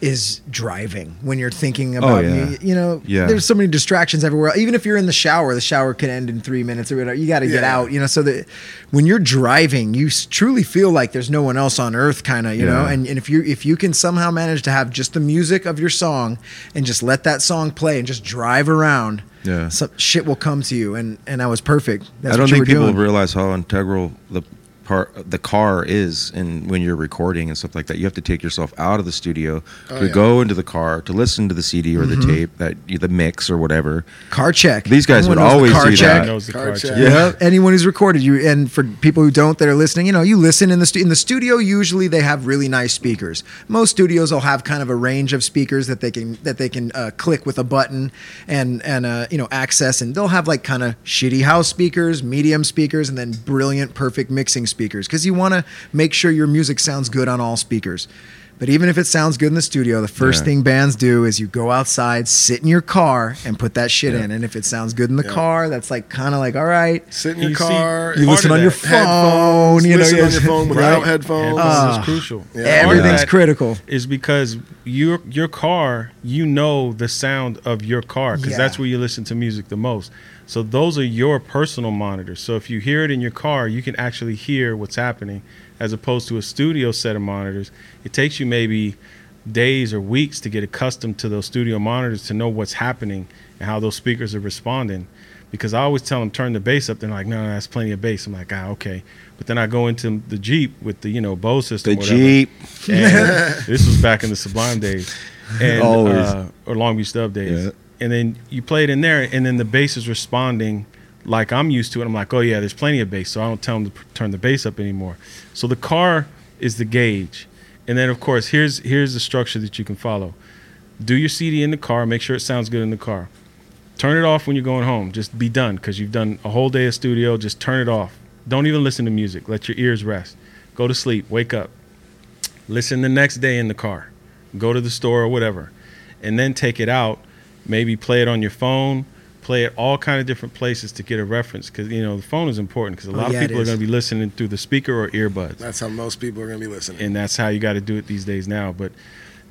is driving when you're thinking oh, about Oh, yeah. you, you know Yeah. there's so many distractions everywhere even if you're in the shower the shower can end in three minutes or whatever you got to get Yeah. out you know so that when you're driving you truly feel like there's no one else on earth kind of you know and, and if you if you can somehow manage to have just the music of your song and just let that song play and just drive around Yeah. some shit will come to you and and that was perfect That's I don't think people doing. realize how integral the part the car is and when you're recording and stuff like that you have to take yourself out of the studio Oh, to yeah. go into the car to listen to the CD or Mm-hmm. the tape that the mix or whatever car check. These guys Everyone would knows the always car do check. that. knows the Car card check. check. Yeah, anyone who's recorded you, and for people who don't that are listening, you know, you listen in the stu- in the studio. Usually, they have really nice speakers. Most studios will have kind of a range of speakers that they can that they can uh, click with a button and and uh, you know access, and they'll have like kind of shitty house speakers, medium speakers, and then brilliant, perfect mixing speakers because you want to make sure your music sounds good on all speakers. But even if it sounds good in the studio, the first Yeah. thing bands do is you go outside, sit in your car, and put that shit in. And if it sounds good in the Yeah. car, that's like kind of like, all right, Sit in your You see- car. you listen on your phone, headphones. you know, listen yeah, on your phone without right? headphones. Headphones Ah. is crucial. Yeah. Everything's Part critical. Is because your your car, you know the sound of your car because Yeah. that's where you listen to music the most. So those are your personal monitors. So if you hear it in your car, you can actually hear what's happening, as opposed to a studio set of monitors. It takes you maybe days or weeks to get accustomed to those studio monitors to know what's happening and how those speakers are responding. Because I always tell them turn the bass up. They're like, no, no, that's plenty of bass. I'm like, ah, okay. But then I go into the Jeep with the you know Bose system. the whatever. Jeep And this was back in the Sublime days, and Always. Uh, or Long Beach Dub days. Yeah. And then you play it in there, and then the bass is responding like I'm used to it. I'm like, oh yeah, there's plenty of bass, so I don't tell them to turn the bass up anymore. So the car is the gauge, and then of course here's here's the structure that you can follow. Do your CD in the car. Make sure it sounds good in the car. Turn it off when you're going home. Just be done because you've done a whole day of studio. Just turn it off. Don't even listen to music. Let your ears rest. Go to sleep. Wake up. Listen the next day in the car. Go to the store or whatever, and then take it out. Maybe play it on your phone. Play it all kind of different places to get a reference because you know the phone is important because a Oh, lot yeah, of people are going to be listening through the speaker or earbuds That's how most people are going to be listening. and that's how you got to do it these days now. But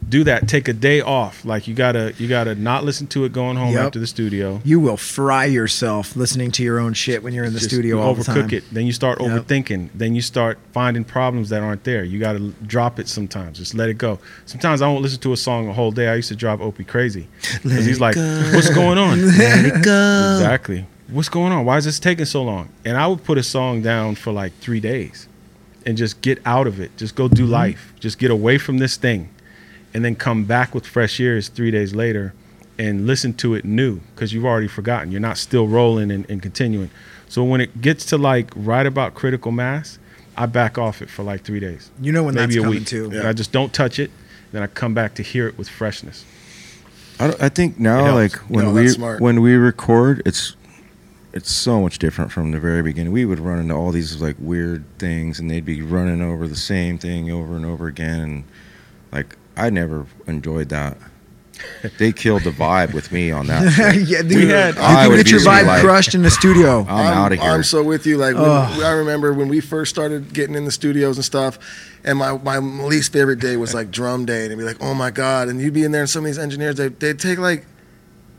do that. Take a day off. Like you gotta you gotta not listen to it going home Yep. after the studio. You will fry yourself listening to your own shit when you're in the Just studio all the overcook time. it. Then you start Yep. overthinking. Then you start finding problems that aren't there. You got to drop it sometimes. Just let it go. Sometimes I won't listen to a song a whole day. I used to drive Opie crazy because he's like, "What's going on?" Let it go. Exactly. What's going on? Why is this taking so long? And I would put a song down for like three days and just get out of it. Just go do Mm-hmm. life. Just get away from this thing. And then come back with fresh ears three days later and listen to it new because you've already forgotten. You're not still rolling and, and continuing. So when it gets to like right about critical mass, I back off it for like three days. You know when maybe that's a coming week. too. And I just don't touch it. Then I come back to hear it with freshness. I, I think now, like when No, we smart. when we record, it's it's so much different from the very beginning. We would run into all these like weird things, and they'd be running over the same thing over and over again, and like I never enjoyed that. They killed the vibe with me on that. yeah, dude, We had- you I can would get your vibe like- crushed in the studio. I'm, out of here. I'm so with you. Like when, Ugh. I remember when we first started getting in the studios and stuff, and my, my least favorite day was like drum day, and it'd be like, oh my god, and you'd be in there, and some of these engineers they they'd take like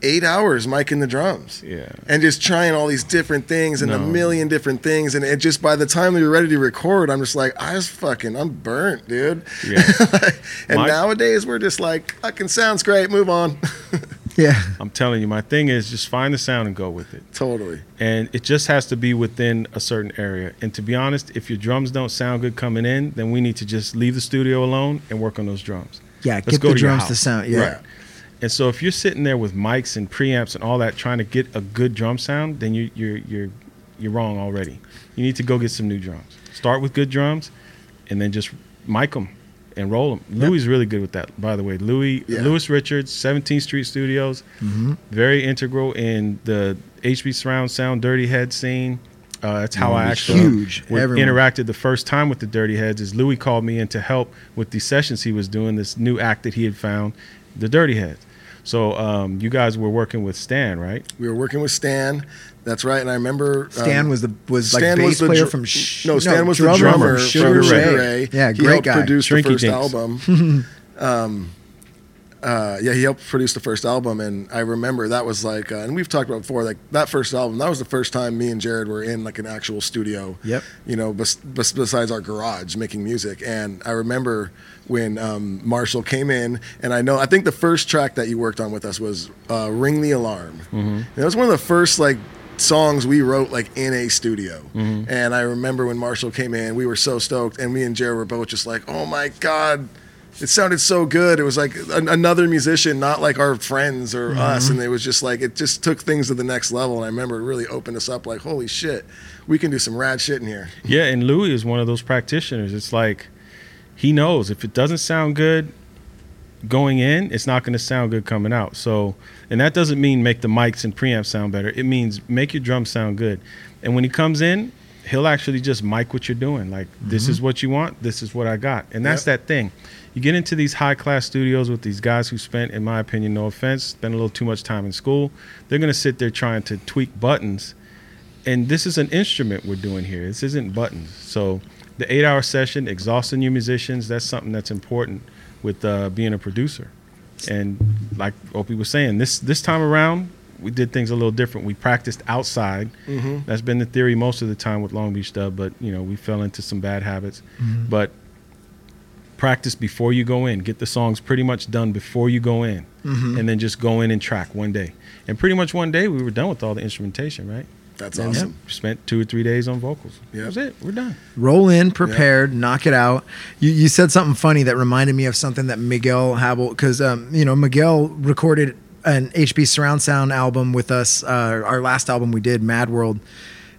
eight hours miking the drums. Yeah. And just trying all these different things and a million different things, and it just by the time we were ready to record, I'm just like, I just fucking, I'm burnt, dude. Yeah. and My- nowadays we're just like, fucking sounds great, move on. Yeah. I'm telling you, my thing is just find the sound and go with it. totally. and it just has to be within a certain area. And to be honest, if your drums don't sound good coming in, then we need to just leave the studio alone and work on those drums. Yeah, Let's get go the to drums to sound. Yeah. Right. And so if you're sitting there with mics and preamps and all that trying to get a good drum sound, then you, you're you're you're wrong already. You need to go get some new drums. Start with good drums, and then just mic them and roll them. Louis is really good with that, by the way. Louis Yeah. Louis Richards, 17th Street Studios, very integral in the HB surround sound Dirty Head scene. Uh, that's how I actually huge. interacted the first time with the Dirty Heads. Is Louis called me in to help with the sessions he was doing, this new act that he had found, the Dirty Heads. So um, you guys were working with Stan, right? We were working with Stan. That's right. And I remember Stan um, was the was like Stan bass was the player dr- from Sh- no, Stan was the drummer drummer from from Sugar Sugar, Ray. Ray. Yeah, he great helped guy. produce the first Dinks. album. um, uh, yeah, he helped produce the first album, and I remember that was like, uh, and we've talked about before, like that first album. That was the first time me and Jared were in like an actual studio. Yep. You know, bes- bes- besides our garage making music, and I remember when um, Marshall came in, and I know I think the first track that you worked on with us was uh, "Ring the Alarm." And it was one of the first like songs we wrote like in a studio. And I remember when Marshall came in, we were so stoked, and me and Jared were both just like, "Oh my god." It sounded so good. It was like an, another musician, not like our friends or us. And it was just like, it just took things to the next level. And I remember it really opened us up like, holy shit, we can do some rad shit in here. Yeah, and Louis is one of those practitioners. It's like he knows if it doesn't sound good going in, it's not going to sound good coming out. So, and that doesn't mean make the mics and preamps sound better. It means make your drums sound good. And when he comes in, he'll actually just mic what you're doing. Like, this is mm-hmm. what you want, this is what I got. And that's Yep. that thing. You get into these high class studios with these guys who spent, in my opinion, no offense, spent a little too much time in school. They're going to sit there trying to tweak buttons and this is an instrument we're doing here. This isn't buttons. So the eight-hour session, exhausting your musicians, that's something that's important with uh, being a producer. And like Opie was saying, this this time around, we did things a little different. We practiced outside. Mm-hmm. That's been the theory most of the time with Long Beach Dub, but you know we fell into some bad habits. Mm-hmm. But practice before you go in. Get the songs pretty much done before you go in, mm-hmm. and then just go in and track one day. And pretty much one day we were done with all the instrumentation, right? That's And awesome. Spent two or three days on vocals. Yeah. That was it. We're done. Roll in, prepared, knock it out. You, you said something funny that reminded me of something that Miguel Happoldt, because um, you know Miguel recorded an HB surround sound album with us. Uh, our last album we did, Mad World.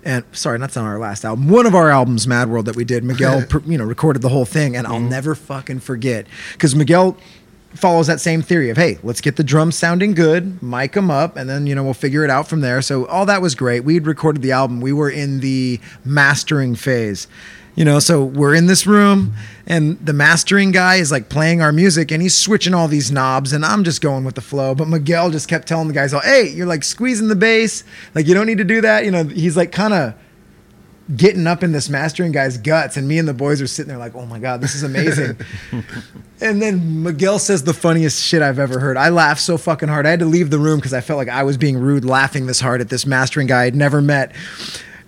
And sorry, that's not our last album. One of our albums, Mad World, that we did. Miguel, you know, recorded the whole thing, and I'll never fucking forget because Miguel follows that same theory of hey, let's get the drums sounding good, mic them up, and then you know we'll figure it out from there. So all that was great. We'd recorded the album. We were in the mastering phase. You know, so we're in this room and the mastering guy is like playing our music and he's switching all these knobs and I'm just going with the flow. But Miguel just kept telling the guys, oh, hey, you're like squeezing the bass. Like you don't need to do that. You know, he's like kind of getting up in this mastering guy's guts and me and the boys are sitting there like oh my god this is amazing. And then miguel says the funniest shit i've ever heard. I laughed so fucking hard. I had to leave the room because i felt like i was being rude laughing this hard at this mastering guy i'd never met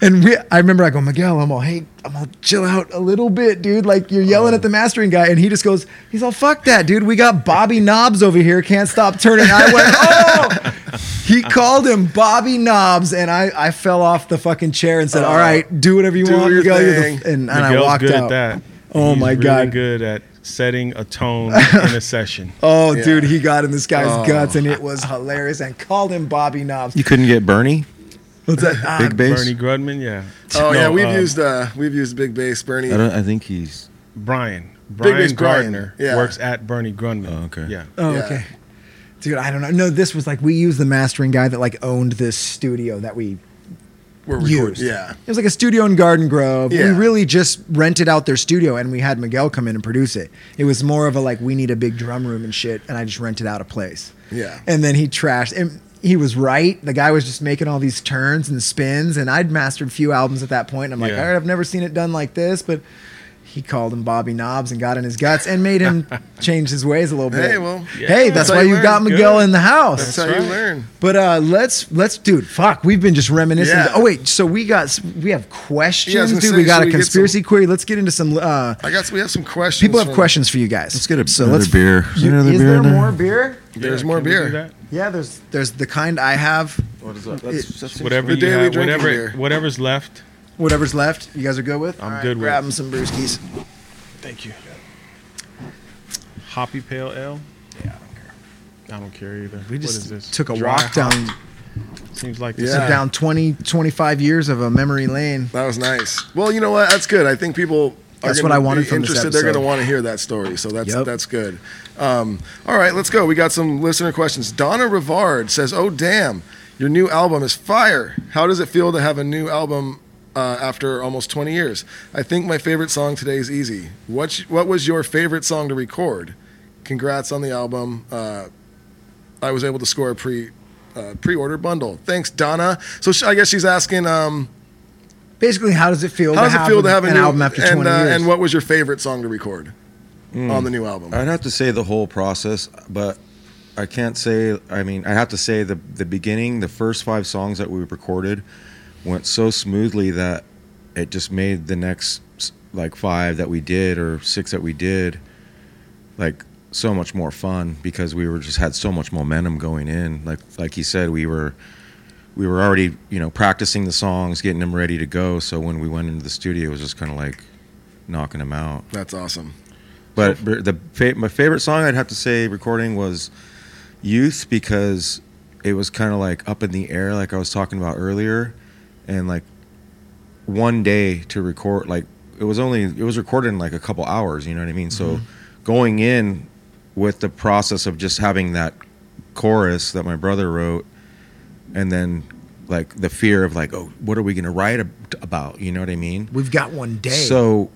and we, I remember I go, Miguel, I'm all, hey, I'm all, chill out a little bit, dude. Like you're yelling at the mastering guy, and he just goes, he's all, fuck that, dude. We got Bobby Knobs over here, can't stop turning. I went, oh, he called him Bobby Knobs, and I, I fell off the fucking chair and said, uh, all right, do whatever you do want, your Miguel. You're the and, and I walked good out. at that. Oh He's my really God. good at setting a tone in a session. Oh, Yeah. dude, he got in this guy's oh. guts, and it was hilarious. And called him Bobby Knobs. You couldn't get Bernie, What's that? Ah, big bass. Bernie Grundman, yeah. Oh yeah, we've um, used uh, we've used big bass, Bernie. I don't. I think he's. Brian. Bass Brian Brian, Gardner yeah. works at Bernie Grundman. Oh, okay. Yeah. Oh, Yeah. okay. Dude, I don't know. No, this was like we used the mastering guy that like owned this studio that we We're used. Yeah. It was like a studio in Garden Grove. Yeah. We really just rented out their studio and we had Miguel come in and produce it. It was more of a like we need a big drum room and shit, and I just rented out a place. Yeah. And then he trashed and he was right. The guy was just making all these turns and spins, and I'd mastered a few albums at that point. And I'm like, Yeah. all right, I've never seen it done like this, but he called him Bobby Knobs and got in his guts and made him change his ways a little bit. Hey, well, hey, that's, That's why you you got. Miguel Good. in the house. that's how you learn. But uh, let's let's dude, fuck, we've been just reminiscing. Yeah. Oh wait, so we got we have questions, Yeah, I was dude. gonna we got should a we conspiracy some- query. Let's get into some. Uh, I guess we have some questions. people have from- questions for you guys. Let's get a- so another let's beer. You, there another is beer there in there? more beer? There's Yeah, more can we do beer. Yeah, there's there's the kind I have. What is that? That's, that's Whatever The you daily have, drinking whatever beer. whatever's left. Whatever's left, you guys are good with. I'm All right, good with. Grab 'em some brewskis. Thank you. Hoppy Pale Ale. Yeah, I don't care. I don't care either. We just is this? took a Dry walk hop? down Seems like Yeah. this. took down 20, 25 years of a memory lane. That was nice. Well, you know what? That's good. I think people. Are That's what I wanted be from this interested. They're going to episode. want to hear that story, so that's Yep. that's good. Um, all right, let's go. We got some listener questions. Donna Rivard says, "Oh damn, your new album is fire. How does it feel to have a new album uh, after almost 20 years? I think my favorite song today is Easy. What what was your favorite song to record? Congrats on the album. Uh, I was able to score a pre uh, pre-order bundle. Thanks, Donna. So sh- I guess she's asking." Um, Basically, how does it feel? How to does it feel to have a an new album after and, twenty uh, years? And what was your favorite song to record on the new album? I'd have to say the whole process, but I can't say. I mean, I have to say the the beginning, the first five songs that we recorded, went so smoothly that it just made the next like five that we did or six that we did, like so much more fun because we were just had so much momentum going in. Like like you said, we were we were already you know practicing the songs, getting them ready to go. So when we went into the studio, it was just kind of like knocking them out. That's awesome. But the my favorite song I'd have to say recording was "Youth" because it was kind of like up in the air, like I was talking about earlier, and like one day to record, like it was only it was recorded in like a couple hours. You know what I mean? So mm-hmm. going in with the process of just having that chorus that my brother wrote, and then like the fear of like, oh, what are we gonna write ab- about? You know what I mean? We've got one day. So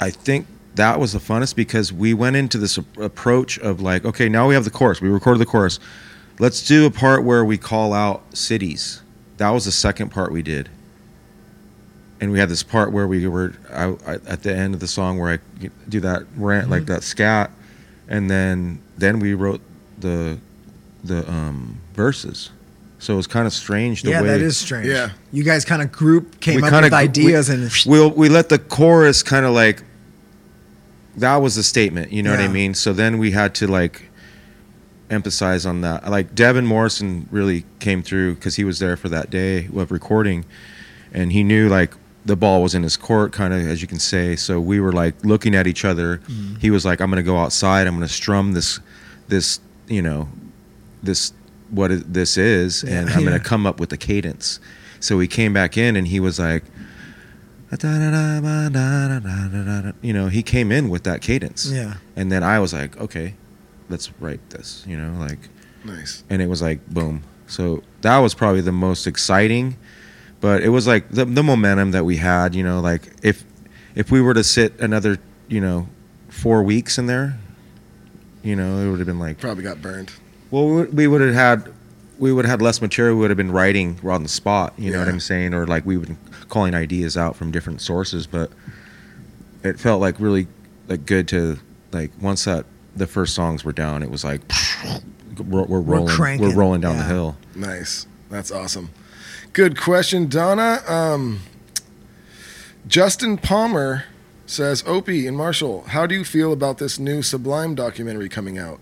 I think that was the funnest because we went into this approach of like, okay, now we have the chorus. We recorded the chorus. Let's do a part where we call out cities. That was the second part we did. And we had this part where we were I, I, at the end of the song where I do that rant like that scat, and then then we wrote the the um, verses. So it was kind of strange the yeah, way that is strange. Yeah. you guys kind of group came we up kinda with ideas we, and we'll we let the chorus kind of like that was the statement you know what i mean so then we had to like emphasize on that like devin morrison really came through because he was there for that day of recording and he knew like the ball was in his court kind of as you can say so we were like looking at each other mm-hmm. he was like i'm gonna go outside i'm gonna strum this this you know this what it- this is, and Yeah. I'm gonna come up with a cadence. So he came back in and he was like, you know, he came in with that cadence. Yeah. And then I was like, okay, let's write this. You know, like Nice. and it was like boom. So that was probably the most exciting, but it was like the, the momentum that we had. You know, like if if we were to sit another, you know, four weeks in there, you know, it would have been like Probably got burned. well, we would- have had we would have had less material. We would have been writing on the spot. You know what I'm saying? Or like we would calling ideas out from different sources. But it felt like really like good to like once that the first songs were down, it was like we're, we're rolling, we're, cranking. rolling down the hill. Nice. That's awesome. Good question, Donna. Um, Justin Palmer says, Opie and Marshall, how do you feel about this new Sublime documentary coming out?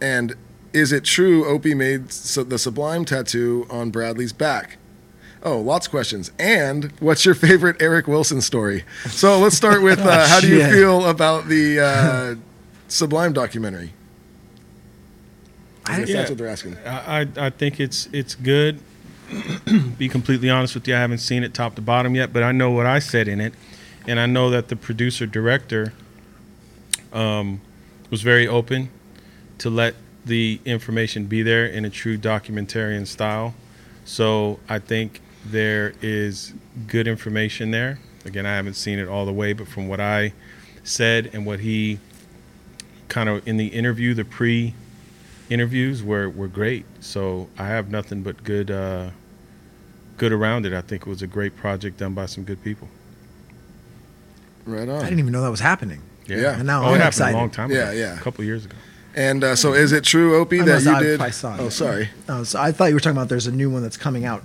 And is it true Opie made the Sublime tattoo on Bradley's back? Oh, lots of questions. And what's your favorite Eric Wilson story? So let's start with uh, how do you Shit. feel about the uh, Sublime documentary? I guess Yeah. that's what they're asking. I, I think it's it's good. Be completely honest with you, I haven't seen it top to bottom yet, but I know what I said in it, and I know that the producer director um, was very open to let the information be there in a true documentarian style. So I think there is good information there. Again, I haven't seen it all the way, but from what I said and what he kind of in the interview, the pre interviews were, were great. So I have nothing but good uh, good around it. I think it was a great project done by some good people. Right on. I didn't even know that was happening. Yeah. And now oh, I'm it happened excited. a long time ago. yeah. yeah. A couple years ago. And uh, so, is it true, Opie, that must- you I did? I saw it. Oh, sorry. Oh, so I thought you were talking about there's a new one that's coming out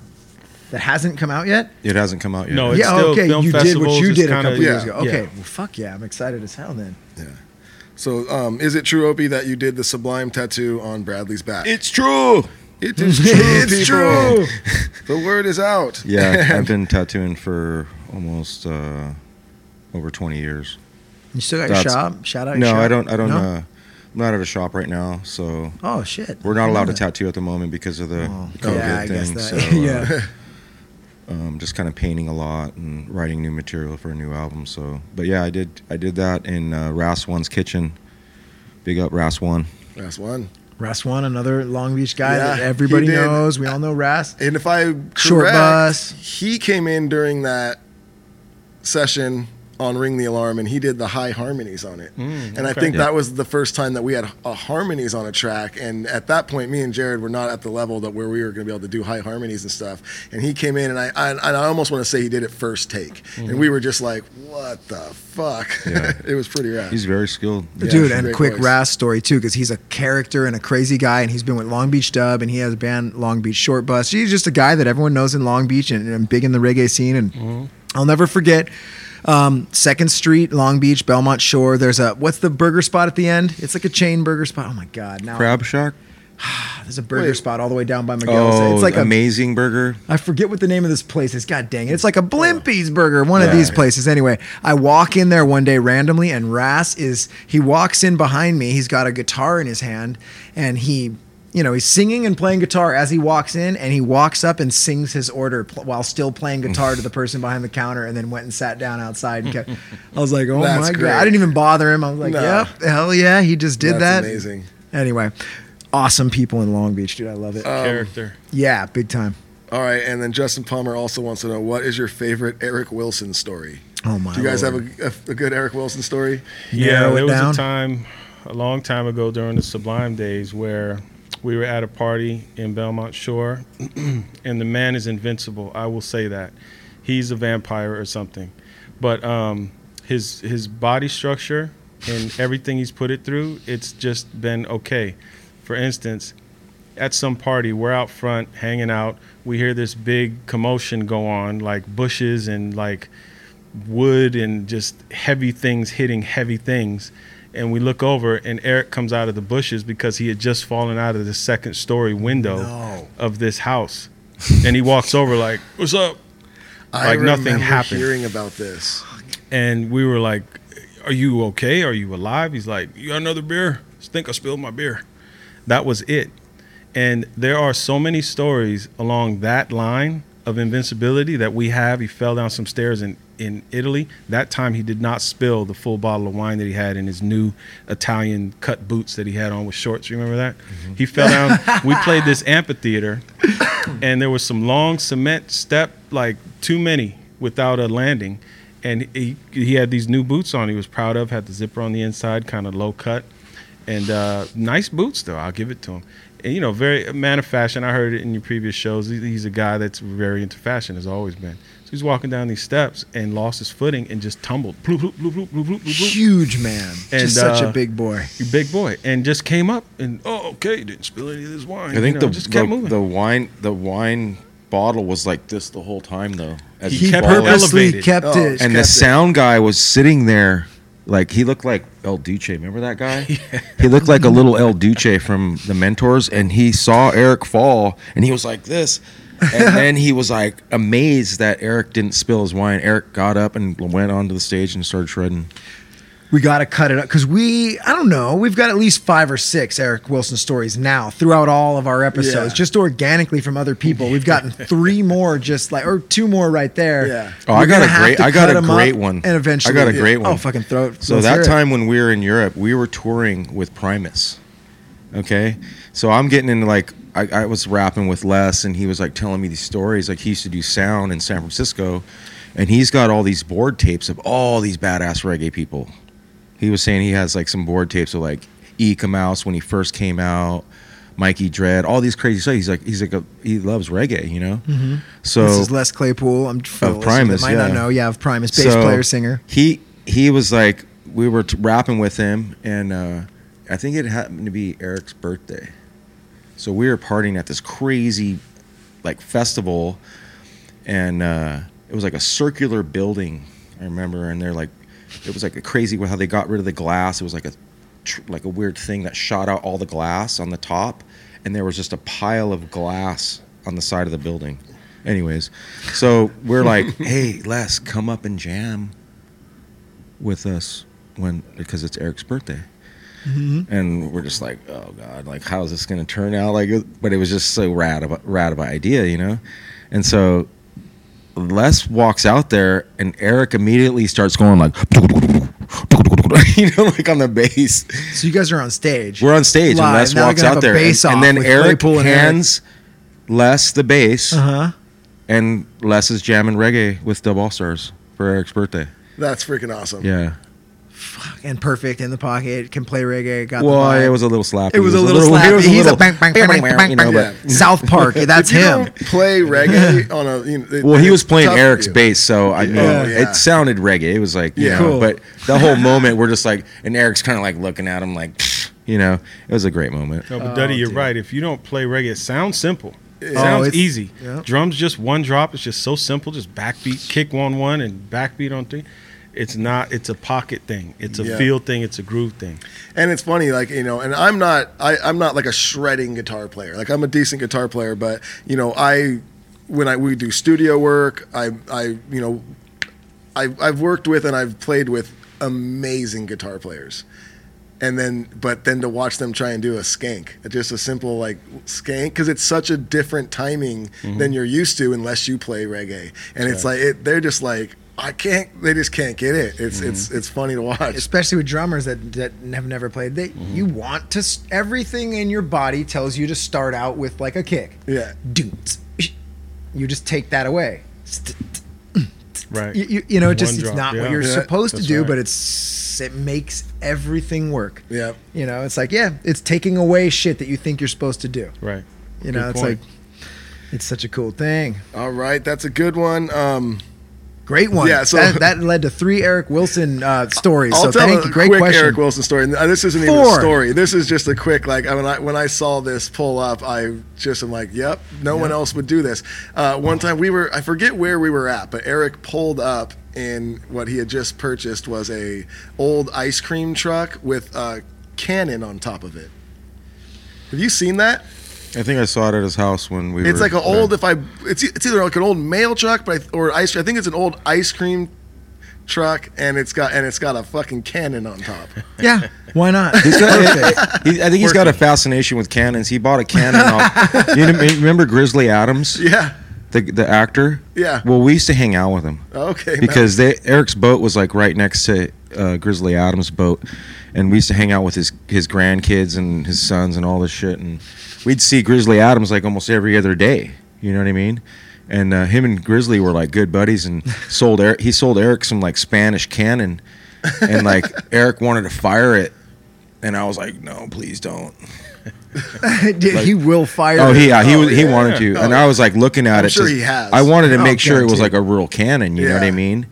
that hasn't come out yet. It hasn't come out yet. No, It's yeah, still okay. film You did what you did a kinda- couple years Yeah. ago. Okay, Yeah. well, fuck yeah, I'm excited as hell then. So, um, is it true, Opie, that you did the Sublime tattoo on Bradley's back? it's true. it is true. It's people. true. The word is out. Yeah, I've been tattooing for almost uh, over 20 years. You still got your shop? Shout out. Your No, shop? I don't. I don't. No? Uh, I'm not at a shop right now, so oh shit. we're not allowed to tattoo at the moment because of the Oh, COVID yeah, I guess thing. that. So, uh, yeah. Um, just kind of painting a lot and writing new material for a new album. So, but yeah, I did. I did that in uh, Ras One's kitchen. Big up Ras One. That's one. Ras one, another Long Beach guy Yeah, that everybody knows. We all know Ras. And if I correct, Short bus. he came in during that session on Ring the Alarm, and he did the high harmonies on it. Mm, and I think Yeah. that was the first time that we had harmonies on a track. And at that point, me and Jared were not at the level that where we were going to be able to do high harmonies and stuff. And he came in, and I I, and I almost want to say he did it first take, and mm-hmm. we were just like, "What the fuck?" Yeah. it was pretty rad. He's very skilled. Yeah, Dude, and a quick voice. Ras story too, because he's a character and a crazy guy, and he's been with Long Beach Dub, and he has a band Long Beach Short Bus. He's just a guy that everyone knows in Long Beach and, and big in the reggae scene. And mm-hmm. I'll never forget um, Second Street, Long Beach, Belmont Shore. There's a what's the burger spot at the end? It's like a chain burger spot. Oh my god! Now Crab Shack. there's a burger Wait. spot all the way down by Miguel's. Oh, it's like a amazing burger. I forget what the name of this place is. God dang it. It's like a Blimpie's burger, one of these places. Anyway, I walk in there one day randomly, and Ras is, he walks in behind me. He's got a guitar in his hand, and he, you know, he's singing and playing guitar as he walks in, and he walks up and sings his order pl- while still playing guitar to the person behind the counter, and then went and sat down outside. And kept, I was like, oh That's my great. God. I didn't even bother him. I was like, No. yep, hell yeah, he just did That's that. amazing. Anyway, awesome people in Long Beach, dude. I love it. Um, Character. yeah, big time. All right, and then Justin Palmer also wants to know what is your favorite Eric Wilson story? Oh my god. Do you guys Lord. have a, a, a good Eric Wilson story? Yeah, Narrow it there was down. a time, a long time ago during the Sublime days where we were at a party in Belmont Shore, and the man is invincible. I will say that he's a vampire or something, but um, his his body structure and everything he's put it through, it's just been okay. For instance, at some party, we're out front hanging out. We hear this big commotion go on, like bushes and like wood and just heavy things hitting heavy things. And we look over, and Eric comes out of the bushes because he had just fallen out of the second story window No. of this house. And he walks over, like, What's up? I Like nothing happened. hearing about this. And we were like, Are you okay? Are you alive? He's like, You got another beer? I think I spilled my beer. That was it. And there are so many stories along that line of invincibility that we have. He fell down some stairs in, in Italy. That time he did not spill the full bottle of wine that he had in his new Italian cut boots that he had on with shorts. You remember that? He fell down. we played this amphitheater and there was some long cement step, like too many without a landing. And he, he had these new boots on he was proud of, had the zipper on the inside, kind of low cut. And uh, nice boots, though. I'll give it to him. And, you know, very man of fashion. I heard it in your previous shows. He's a guy that's very into fashion, has always been. So he's walking down these steps and lost his footing and just tumbled. Bloop, bloop, bloop, bloop, bloop, bloop, bloop. Huge man. And, Just such a uh, big boy. Big boy, and just came up and oh, okay, didn't spill any of this wine. I think you know, the, just kept the moving. the wine the wine bottle was like this the whole time though. As He kept purposely elevated. kept Oh, it. and the kept it. sound guy was sitting there like he looked like El Duce. Remember that guy? yeah. He looked like a little El Duce from the Mentors, and he saw Eric fall, and he was like this. and then he was like amazed that Eric didn't spill his wine. Eric got up and went onto the stage and started shredding. We got to cut it up because we i don't know we've got at least five or six eric wilson stories now throughout all of our episodes Yeah. just organically from other people we've gotten three more just like or two more right there Yeah. Oh, I We're got a great- to I got cut a 'em up great one. and eventually I got a great one. oh fucking throw it So let's that hear it. time when we were in Europe, we were touring with Primus. Okay, so I'm getting into like I, I was rapping with Les, and he was like telling me these stories. Like he used to do sound in San Francisco, and he's got all these board tapes of all these badass reggae people. He was saying he has like some board tapes of like Eek-A-Mouse when he first came out, Mikey Dread, all these crazy stuff. He's like he's like a, he loves reggae, you know. Mm-hmm. So this is les claypool i'm Of Primus, might not know yeah of primus bass So, player singer He he was like we were t- rapping with him, and uh, I think it happened to be Eric's birthday. So we were partying at this crazy like festival, and uh, it was like a circular building. I remember, and they're like, it was like a crazy how they got rid of the glass. It was like a tr- like a weird thing that shot out all the glass on the top, and there was just a pile of glass on the side of the building. Anyways, so we're like, hey, Les, come up and jam with us when because it's Eric's birthday. Mm-hmm. And we're just like, oh god, like how is this going to turn out? Like, but it was just so rad of a, rad of an idea, you know. And so Les walks out there, and Eric immediately starts going like, you know, like on the bass. so you guys are on stage We're on stage, Live. and Les Now walks out there, and, and then Eric Claypool and Eric. hands Les the bass, uh-huh and Les is jamming reggae with Dub All Stars for Eric's birthday. That's freaking awesome. Yeah. And perfect in the pocket can play reggae got Well, the vibe. it was a little slappy. It was a little it slappy. was He's a little- bang, bang, bang, bang, bang, you know, bang. South Park. That's If you him. don't play reggae on a. You know, it- Well, he was playing Eric's bass, so I mean, Oh, yeah. it sounded reggae. It was like, you Yeah. know, Cool. but the whole moment, we're just like, and Eric's kind of like looking at him, like, you know, it was a great moment. No, but Duddy, oh, you're dude. right. If you don't play reggae, it sounds simple. It Oh, sounds it's- easy. yeah. Drums just one drop. It's just so simple. Just backbeat, kick one one, and backbeat on three. It's not. It's a pocket thing. It's a Yeah. feel thing. It's a groove thing. And it's funny, like you know, and I'm not, I, I'm not like a shredding guitar player. Like I'm a decent guitar player, but you know, I, when I we do studio work, I, I, you know, I, I've worked with and I've played with amazing guitar players, and then, but then to watch them try and do a skank, just a simple like skank, because it's such a different timing mm-hmm. than you're used to unless you play reggae, and it's like it, they're just like. I can't. They just can't get it. It's it's it's funny to watch. Especially with drummers that, that have never played. They you want to everything in your body tells you to start out with like a kick. Yeah. Doot. You just take that away. Right. You, you, you know, it just One it's drop, not what you're Yeah, supposed to do, right. but it's it makes everything work. Yeah. You know, it's like yeah, it's taking away shit that you think you're supposed to do. right. You know, Good it's point. like it's such a cool thing. All right, that's a good one. Um, Great one. Yeah, so- that, that led to three Eric Wilson uh, stories. I'll so tell thank you. Great quick question. Eric Wilson story. And, this isn't even a story. This is just a quick like when I when I saw this pull up, I just am like, yep, no one else would do this. Uh, one time we were, I forget where we were at, but Eric pulled up in what he had just purchased was a old ice cream truck with a cannon on top of it. Have you seen that? I think I saw it at his house when we It's were like an there. old. If I, it's it's either like an old mail truck, but I, or ice. I think it's an old ice cream truck, and it's got and it's got a fucking cannon on top. Yeah, why not? He's got, he, I think he's got a fascination with cannons. He bought a cannon. off, you remember Grizzly Adams, Yeah. the the actor? Yeah. Well, we used to hang out with him. Okay. because they, Eric's boat was like right next to uh, Grizzly Adams' boat, and we used to hang out with his his grandkids and his sons and all this shit, and we'd see Grizzly Adams like almost every other day. You know what I mean? And uh, him and Grizzly were like good buddies, and sold Eric. He sold Eric some like Spanish cannon, and like Eric wanted to fire it, and I was like, no, please don't. Dude, he will fire. Oh, he yeah, he Oh, was he yeah. wanted to, Oh, and I was like looking at I'm it. sure to- he has. I wanted to Oh, make sure it was like a real cannon. You know what I mean?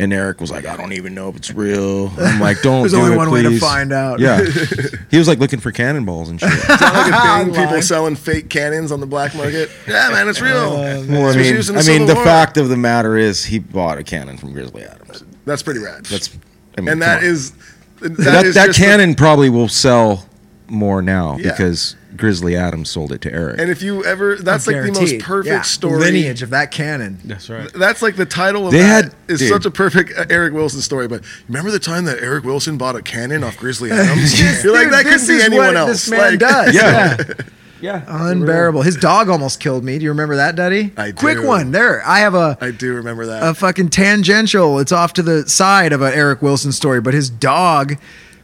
And Eric was like, I don't even know if it's real. I'm like, don't. Believe it. There's do only it, one way to find out. Yeah, he was like looking for cannonballs and shit. It's not like a thing. People Lying. selling fake cannons on the black market. Yeah, man, it's real. well, I mean, used in I the mean, the fact of the matter is, he bought a cannon from Grizzly Adams. That's pretty rad. That's, I mean, and come that on. is that, that is that just the- cannon probably will sell more now Yeah. because Grizzly Adams sold it to Eric. and if you ever, that's like the most Guaranteed. perfect Yeah. story. lineage of that cannon. That's right. That's like the title of They that had- is dude. such a perfect uh, Eric Wilson story. But remember the time that Eric Wilson bought a cannon off Grizzly Adams? You're like Dude, that this could be anyone what else. This man Like- does. Yeah. yeah. Yeah. Unbearable. His dog almost killed me. Do you remember that, Duddy? I do. Quick one. There. I have a I do remember that. a fucking tangential. It's off to the side of an Eric Wilson story, but his dog.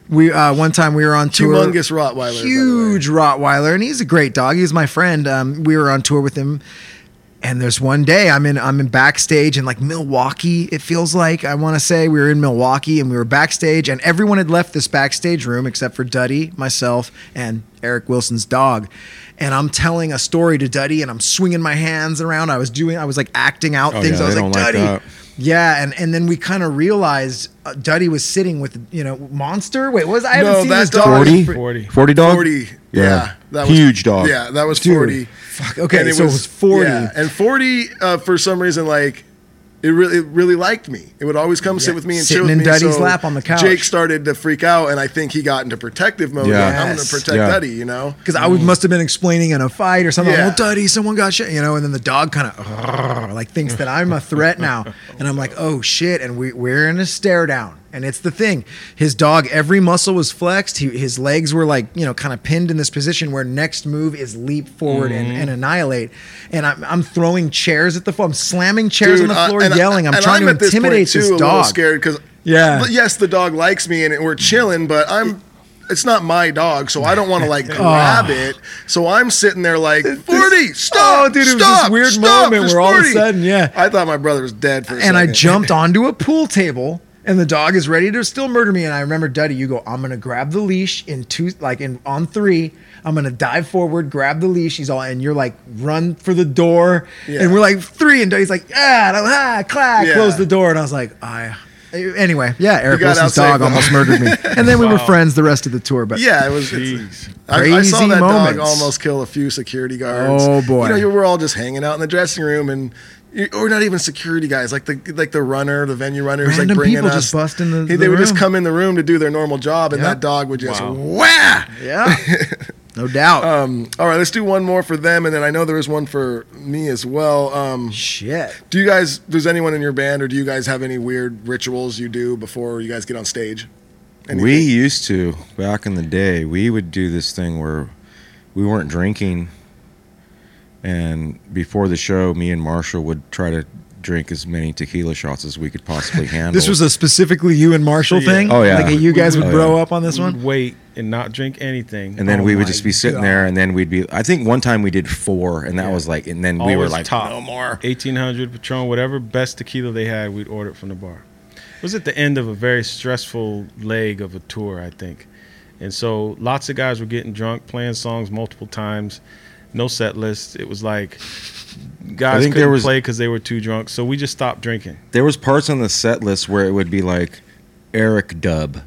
We uh, one time we were on tour. Humongous Rottweiler. by the way. huge Rottweiler, and he's a great dog. He's my friend. Um, we were on tour with him, and there's one day I'm in I'm in backstage in like Milwaukee. It feels like I want to say we were in Milwaukee and we were backstage, and everyone had left this backstage room except for Duddy, myself, and Eric Wilson's dog. And I'm telling a story to Duddy, and I'm swinging my hands around. I was doing, I was like acting out Oh, things. yeah, I was like, don't like Duddy. that. Yeah, and, and then we kind of realized uh, Duddy was sitting with you know Monster. Wait, what was I No, haven't seen that this dog- dog. 40? 40. 40 dog? 40. Yeah. that Huge dog. Yeah, that was Dude. 40. Fuck, okay, And so it was 40. Yeah, and 40 uh, for some reason like it really it really liked me. It would always come sit with me and sitting chill with in me. Duddy's so lap on the couch. Jake started to freak out, and I think he got into protective mode. Yeah. Like, I'm going to protect Yeah. Duddy, you know. Because I would, mm. must have been explaining in a fight or something. Yeah. Well, Duddy, someone got shit, you know, and then the dog kind of like thinks that I'm a threat now, and I'm like, oh shit, and we we're in a stare down, and it's the thing. His dog, every muscle was flexed. He, his legs were like you know kind of pinned in this position where next move is leap forward and, Mm-hmm. and annihilate. And I'm, I'm throwing chairs at the floor. I'm slamming chairs Dude, on the uh, floor, I- yelling. I'm and trying to at this intimidate too, this dog. scared because Yeah. yes, the dog likes me and we're chilling, but I'm. It's not my dog, so I don't want to like Oh. grab it. So I'm sitting there like forty. Stop! Oh, dude, it was stop, this weird stop, moment where all of a sudden, yeah. I thought my brother was dead for a and I jumped onto a pool table and the dog is ready to still murder me and I remember Duddy you go I'm going to grab the leash in two like in on 3 I'm going to dive forward grab the leash he's all and you're like run for the door Yeah. and we're like 3 and Duddy's like ah, ah clack Yeah. close the door and I was like I anyway yeah Eric Wilson's dog almost murdered me and then we were friends the rest of the tour but Yeah, it was. it's- I, I saw that moments. dog almost kill a few security guards. Oh, boy. You know, you were all just hanging out in the dressing room, and you- or not even security guys, like the like the runner, the venue runner, who's like Random bringing people us. just bust in the- the they would just room. come in the room to do their normal job, and Yep. that dog would just Wow. wah. yeah no doubt Um, all right, let's do one more for them, and then I know there is one for me as well. Um, shit do you guys? Does anyone in your band, or do you guys have any weird rituals you do before you guys get on stage? Anything? We used to back in the day. We would do this thing where we weren't drinking, and before the show, me and Marshall would try to drink as many tequila shots as we could possibly handle. this was a specifically you and Marshall Yeah. thing Oh, yeah. like you guys would Oh, bro yeah. up on this We one wait and not drink anything. and then Oh we would just be sitting God. there, and then we'd be. I think one time we did four, and that Yeah. was like, and then we were like, top. no more. 1800 Patron, whatever best tequila they had, we'd order it from the bar. It was at the end of a very stressful leg of a tour, I think. And so lots of guys were getting drunk, playing songs multiple times, no set list. It was like guys think couldn't there was- play because they were too drunk. So we just stopped drinking. There was parts on the set list where it would be like Eric Dub,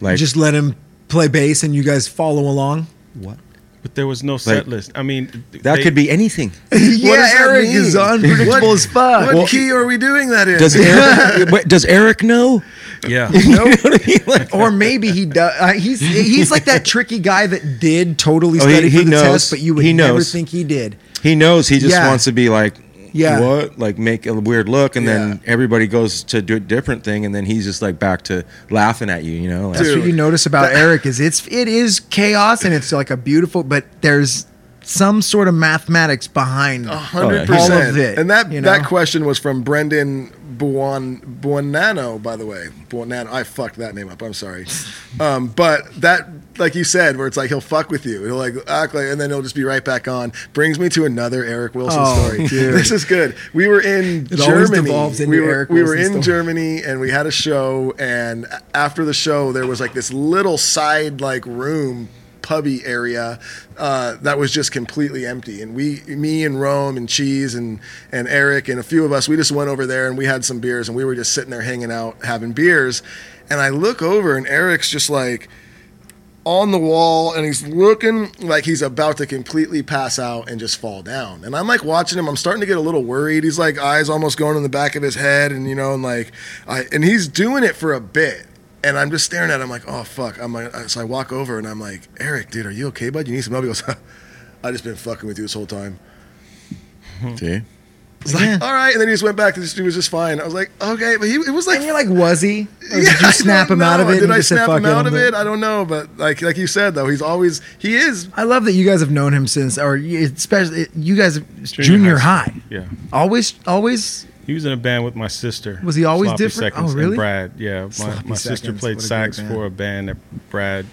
like just let him play bass and you guys follow along what? But there was no set Like, list. I mean, That they- could be anything. yeah, does that Eric mean? is unpredictable as fuck. What Well- key are we doing that in? Does Eric? wait, does Eric know? Yeah. You know I mean? Like, or maybe he does. Uh, he's he's like that tricky guy that did totally study Oh, he- study he for the knows. test, but you would He never knows. think he did. he knows. He just Yeah. wants to be like, Yeah. what? Like make a weird look, and Yeah. then everybody goes to do a different thing, and then he's just like back to laughing at you. You know, like, That's what you notice about Eric is it's it is chaos and it's like a beautiful, but there's some sort of mathematics behind A hundred Oh, yeah. all of it. And that you that question was from Brendan Buon Buonanno, by the way. Buonanno. I fucked that name up. I'm sorry. Um, but that, like you said, where it's like he'll fuck with you. He'll like act like, and then he'll just be right back on. Brings me to another Eric Wilson Oh, story. dude. This is good. We were in It Germany. we were Eric we were in story. Germany and we had a show. And after the show, there was like this little side like room pubby area uh, that was just completely empty. And we, me and Rome and Cheese and and Eric and a few of us, we just went over there and we had some beers and we were just sitting there hanging out having beers. And I look over and Eric's just like on the wall and he's looking like he's about to completely pass out and just fall down. And I'm like watching him. I'm starting to get a little worried. He's like eyes almost going in the back of his head and you know and like I and he's doing it for a bit. And I'm just staring at him like, oh fuck. I'm like, uh, so I walk over and I'm like, Eric, dude, are you okay, bud? You need some help? He goes, I just been fucking with you this whole time. Hmm. see, It's like, all right. And then he just went back. And he was just fine. I was like, okay, but he it was like And you're like, was he? Or did you snap don't him out of it? Did and I snap "Fuck him out of the-" it? I don't know, but like like you said though, he's always he is I love that you guys have known him since, or especially you guys, junior, Junior high. high yeah. Always, always. He was in a band with my sister. Was he always Sloppy different? Seconds Oh, really? And Brad, yeah. My, Sloppy my sister played what a great sax band. for a band that Brad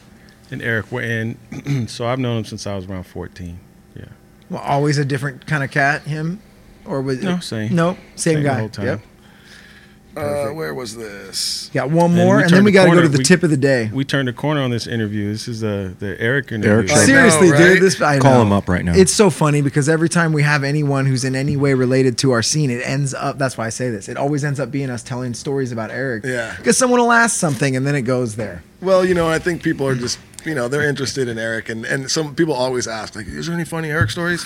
and Eric were in. so I've known him since I was around 14. Yeah. Well, always a different kind of cat. Him, or was No, it, same. No, same, Same the guy. whole time. Yep. Uh, where was this? Got one And more, we and then we the got to go to the We- tip of the day. We turned a corner on this interview. This is the the Eric interview. Eric I Seriously, know, right? dude. This I Call know. him up right now. It's so funny because every time we have anyone who's in any way related to our scene, it ends up. That's why I say this. It always ends up being us telling stories about Eric. Yeah. Because someone will ask something, and then it goes there. Well, you know, I think people are just you know they're interested in Eric, and and some people always ask like, is there any funny Eric stories?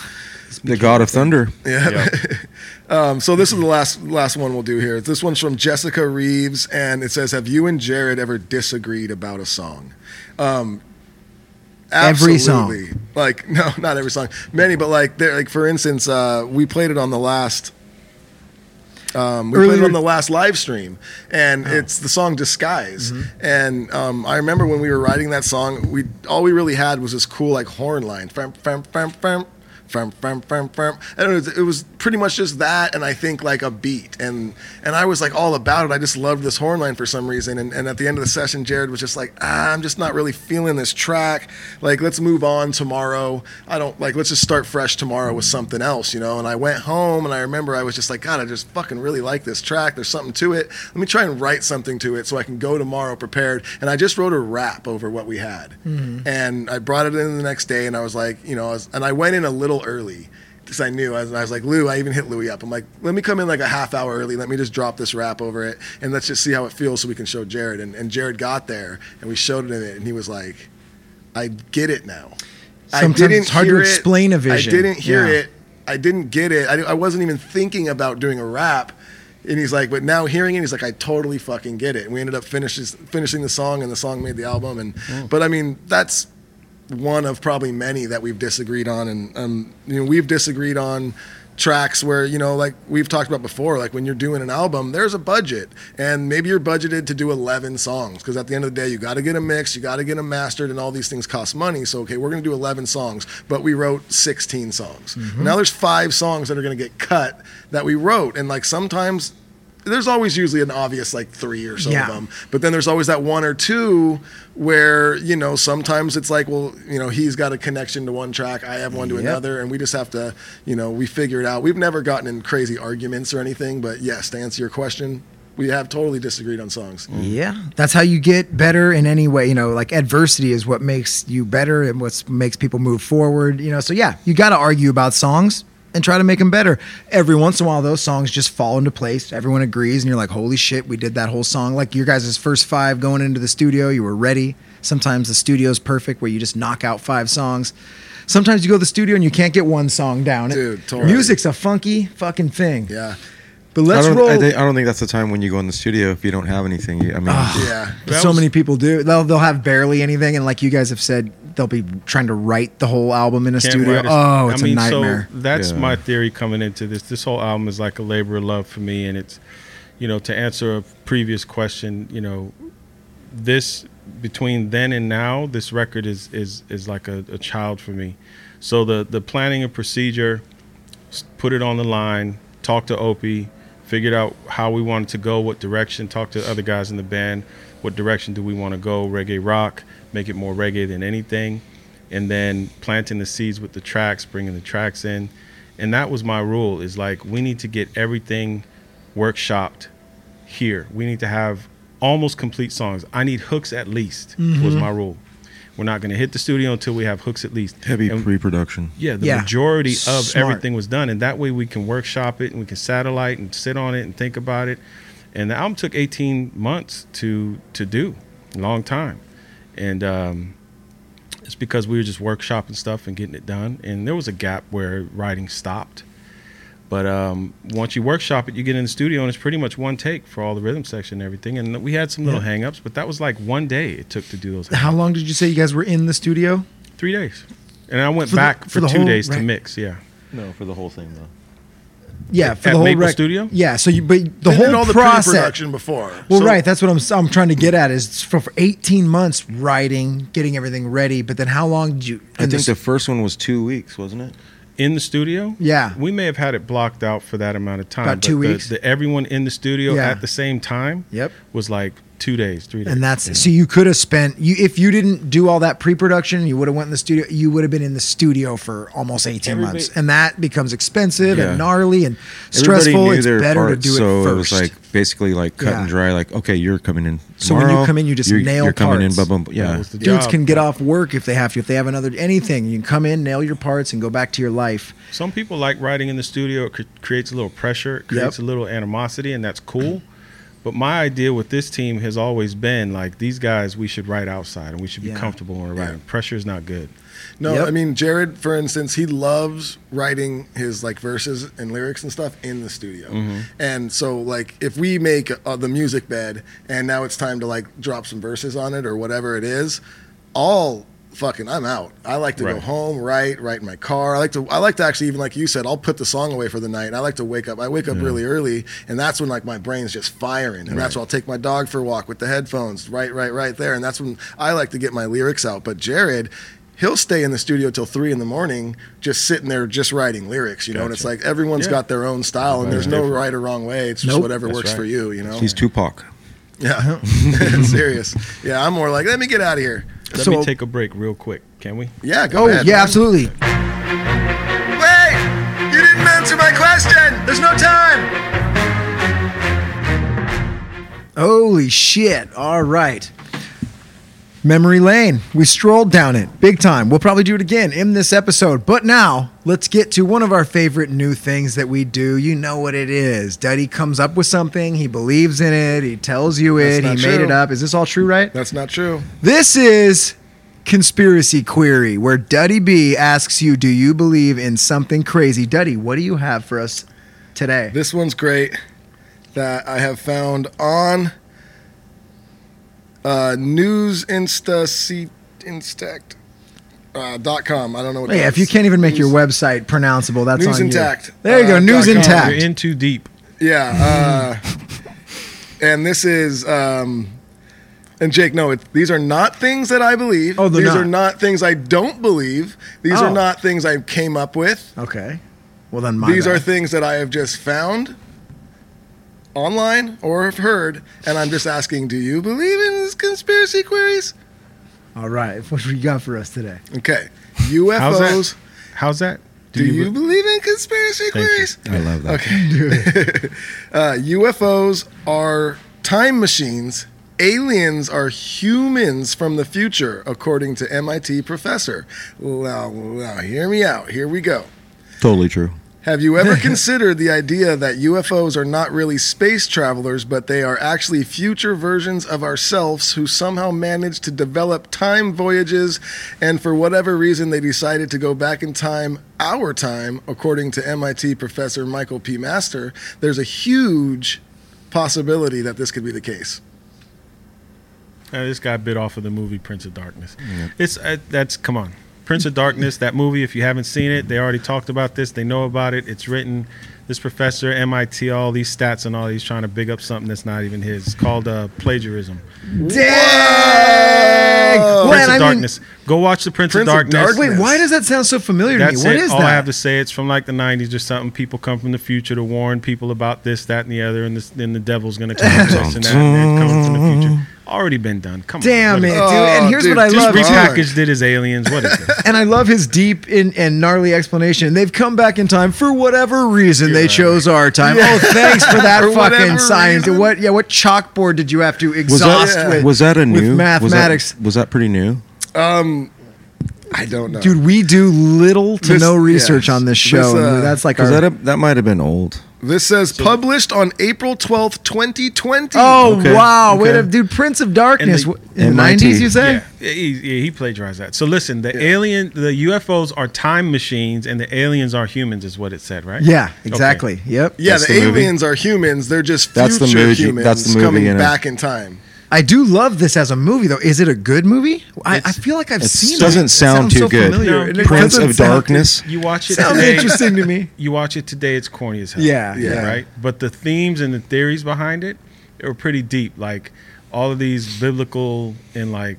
The God of Thunder. Yeah. um, so this is the last last one we'll do here. This one's from Jessica Reeves, and it says, "Have you and Jared ever disagreed about a song?" Um, Every song. Like no, not every song. Many, but like there, like for instance, uh, we played it on the last. Um, we played it on the last live stream, and it's the song "Disguise." And um, I remember when we were writing that song, we all we really had was this cool like horn line, fam, fam, fam, fam, firm, firm, firm, firm. don't know. it was pretty much just that, and I think like a beat, and and I was like all about it. I just loved this horn line for some reason. And, and at the end of the session, Jared was just like, ah, I'm just not really feeling this track. Like, let's move on tomorrow. I don't like. Let's just start fresh tomorrow with something else, you know. And I went home, and I remember I was just like, God, I just fucking really like this track. There's something to it. Let me try and write something to it so I can go tomorrow prepared. And I just wrote a rap over what we had, and I brought it in the next day, and I was like, you know, I was, and I went in a little early because I knew. I was, I was like, Lou, I even hit Louie up. I'm like, let me come in like a half hour early. Let me just drop this rap over it, and let's just see how it feels so we can show Jared. And, and Jared got there, and we showed it, in it and he was like, I get it now. Sometimes it's hard to explain a vision. I didn't hear Yeah. it. I didn't get it. I, I wasn't even thinking about doing a rap. And he's like, but now hearing it, he's like, I totally fucking get it. And we ended up finishes, finishing the song, and the song made the album. And Mm. but I mean, that's one of probably many that we've disagreed on, and um, you know, we've disagreed on tracks where you know like we've talked about before like when you're doing an album there's a budget and maybe you're budgeted to do 11 songs because at the end of the day you got to get a mix you got to get them mastered and all these things cost money. So okay we're going to do 11 songs but we wrote 16 songs. Now there's five songs that are going to get cut that we wrote and like sometimes there's always usually an obvious like three or so Yeah. of them but then there's always that one or two where you know sometimes it's like well you know he's got a connection to one track i have one to Yep. another and we just have to you know we figure it out we've never gotten in crazy arguments or anything but yes to answer your question we have totally disagreed on songs mm-hmm. Yeah, that's how you get better in any way. You know, like adversity is what makes you better and what makes people move forward. You know, so yeah, you got to argue about songs and try to make them better. Every once in a while, those songs just fall into place. Everyone agrees, and you're like, "Holy shit, we did that whole song!" Like your guys' first five going into the studio, you were ready. Sometimes the studio's perfect, where you just knock out five songs. Sometimes you go to the studio and you can't get one song down. Dude, totally. Music's a funky fucking thing. yeah But let's I don't, roll. I, think, I don't think that's the time when you go in the studio if you don't have anything. I mean, ah, yeah But so was- many people do. They'll they'll have barely anything, and like you guys have said, they'll be trying to write the whole album in a Can't studio. a- oh, it's I mean, a nightmare. So that's Yeah. my theory coming into this. This whole album is like a labor of love for me, and it's, you know, to answer a previous question, you know, this between then and now, this record is is is like a, a child for me. So the the planning and procedure, put it on the line, talk to Opie, figured out how we wanted to go, what direction, talk to other guys in the band, what direction do we want to go, reggae rock, make it more reggae than anything, and then planting the seeds with the tracks, bringing the tracks in, and that was my rule. Is like we need to get everything workshopped here. We need to have almost complete songs. I need hooks at least was mm-hmm. my rule. We're not going to hit the studio until we have hooks at least. Heavy And- pre-production. yeah, the Yeah. majority of Smart. everything was done, and that way we can workshop it and we can satellite and sit on it and think about it. And the album took 18 months to to do, long time, and um, it's because we were just workshopping stuff and getting it done. And there was a gap where writing stopped, but um, once you workshop it, you get in the studio and it's pretty much one take for all the rhythm section and everything. And we had some little hangups, but that was like one day it took to do those. How long did you say you guys were in the studio? Three days, and I went For the- back for for, two whole days to mix. Yeah. No, for the whole thing though. Yeah, for At the whole Maple rec- Studio? Yeah, so you but the They whole did all the process. pre-production before. Well, So- right. That's what I'm. I'm trying to get at is for, for 18 months writing, getting everything ready. But then how long did you? I think this- the first one was two weeks, wasn't it? in the studio. Yeah. we may have had it blocked out for that amount of time. About two the- weeks? The, everyone in the studio Yeah. at the same time. Yep. was like two days, three days. and that's so you could have spent you if you didn't do all that pre-production, you would have went in the studio. You would have been in the studio for almost 18 months, and that becomes expensive Yeah. and gnarly and stressful. It's better parts, to do it so first. it was like basically like cut Yeah. and dry. Like, okay, you're coming in. So when you come in, you just you're, nail You're coming parts. in. Blah, blah, blah. Yeah, Dudes job. can get off work if they have to. If they have another anything, you can come in, nail your parts, and go back to your life. Some people like writing in the studio. It creates a little pressure, it creates Yep. a little animosity, and that's cool. But my idea with this team has always been like these guys, we should write outside and we should be Yeah. comfortable when we're writing. Pressure is not good. No, Yep. I mean Jared, for instance, he loves writing his like verses and lyrics and stuff in the studio. Mm-hmm. And so, like, if we make uh, the music bed and now it's time to like drop some verses on it or whatever it is, all fucking I'm out. I like to go home, write, write in my car. I like to I like to actually even like you said, I'll put the song away for the night. I like to wake up. I wake up really early and that's when like my brain's just firing. And that's when I'll take my dog for a walk with the headphones, right, right, right there. And that's when I like to get my lyrics out. But Jared He'll stay in the studio till three in the morning, just sitting there, just writing lyrics, you know. And it's like everyone's Yeah. got their own style, and there's no different. right or wrong way. It's just whatever That's works right. for you, you know. he's Tupac. Yeah, serious. Yeah, I'm more like, let me get out of here. Let So- me take a break real quick, can we? Yeah, go Oh ahead. yeah, man. absolutely. Wait! You didn't answer my question! There's no time! Holy shit! All right. Memory lane. We strolled down it big time. We'll probably do it again in this episode. But now, let's get to one of our favorite new things that we do. You know what it is. Duddy comes up with something, he believes in it, he tells you it, he not made true. it up. Is this all true, right? That's not true. This is Conspiracy Query, where Duddy B asks you, Do you believe in something crazy? Duddy, what do you have for us today? This one's great that I have found on uh, News Insta C Instact. Uh, dot com. I don't know what. yeah, if you can't even make your website pronounceable, that's on you. News on Intact, you. There you go, uh, News dot. Intact. You're in too deep. Yeah. Uh, and this is, um, and Jake, no, it, these are not things that I believe. Oh, these not. are not things I don't believe. These Oh. are not things I came up with. Okay. Well then, my these bad. are things that I have just found online or have heard, and I'm just asking, do you believe in these conspiracy queries? All right. What you got for us today? Okay. How's UFOs. that? How's that? Do, you, be- believe in conspiracy Thank you. queries? I love that. Okay. uh, UFOs are time machines. Aliens are humans from the future, according to MIT professor. Now, now, hear me out. Here we go. Totally true. Have you ever considered the idea that UFOs are not really space travelers, but they are actually future versions of ourselves who somehow managed to develop time voyages, and for whatever reason they decided to go back in time, our time, according to MIT professor Michael P. Master? There's a huge possibility that this could be the case. Uh, this guy bit off of the movie Prince of Darkness. It's uh, that's come on, Prince of Darkness. That movie. If you haven't seen it, they already talked about this. They know about it. It's written. This professor, MIT, all these stats and all. He's trying to big up something that's not even his. It's called uh, plagiarism. Dang! Well, Prince and of I mean- Darkness. Go watch the Prince, Prince of of Darkness. Darkness. Wait, why does that sound so familiar to That's me? What it. is All that? I have to say, it's from like the '90s or something. People come from the future to warn people about this, that, and the other, and this, then the devil's gonna come with this and that, and they're coming from the future. Already been done. Come Damn on. Damn it, dude! Oh, and here's dude, what I just love. Repackaged it as aliens. What is this? And I love his deep in, and gnarly explanation. They've come back in time for whatever reason they chose our time. Oh, thanks for that For fucking science. reason. What? Yeah, what chalkboard did you have to Was exhaust that with? was that a with new was that- mathematics? Was that, pretty new? Um I don't know. Dude, we do little to This- no research yes. on this This, show. uh, That's like our. Because that that might have been old. This says published on April 12th, 2020. oh Okay, wow! Wait, okay. a dude, Prince of Darkness And in the MIT. nineties. You say? Yeah, he, yeah, he plagiarized that. So listen, the alien, the UFOs are time machines, and the aliens are humans, is what it said, right? Yeah, Okay. exactly. Yep. Yeah, That's the, the movie? aliens are humans. They're just That's the future movie- humans that's the movie coming in it. back in time. I do love this as a movie, though. Is it a good movie? I, I feel like I've seen It seen doesn't it. It sound sounds too so good. familiar. No, And it Prince doesn't of sound- Darkness. You watch it Sounds today. interesting to me. You watch it today. It's corny as hell. Yeah, Yeah. yeah. right? But the themes and the theories behind it they were pretty deep. Like all of these biblical and like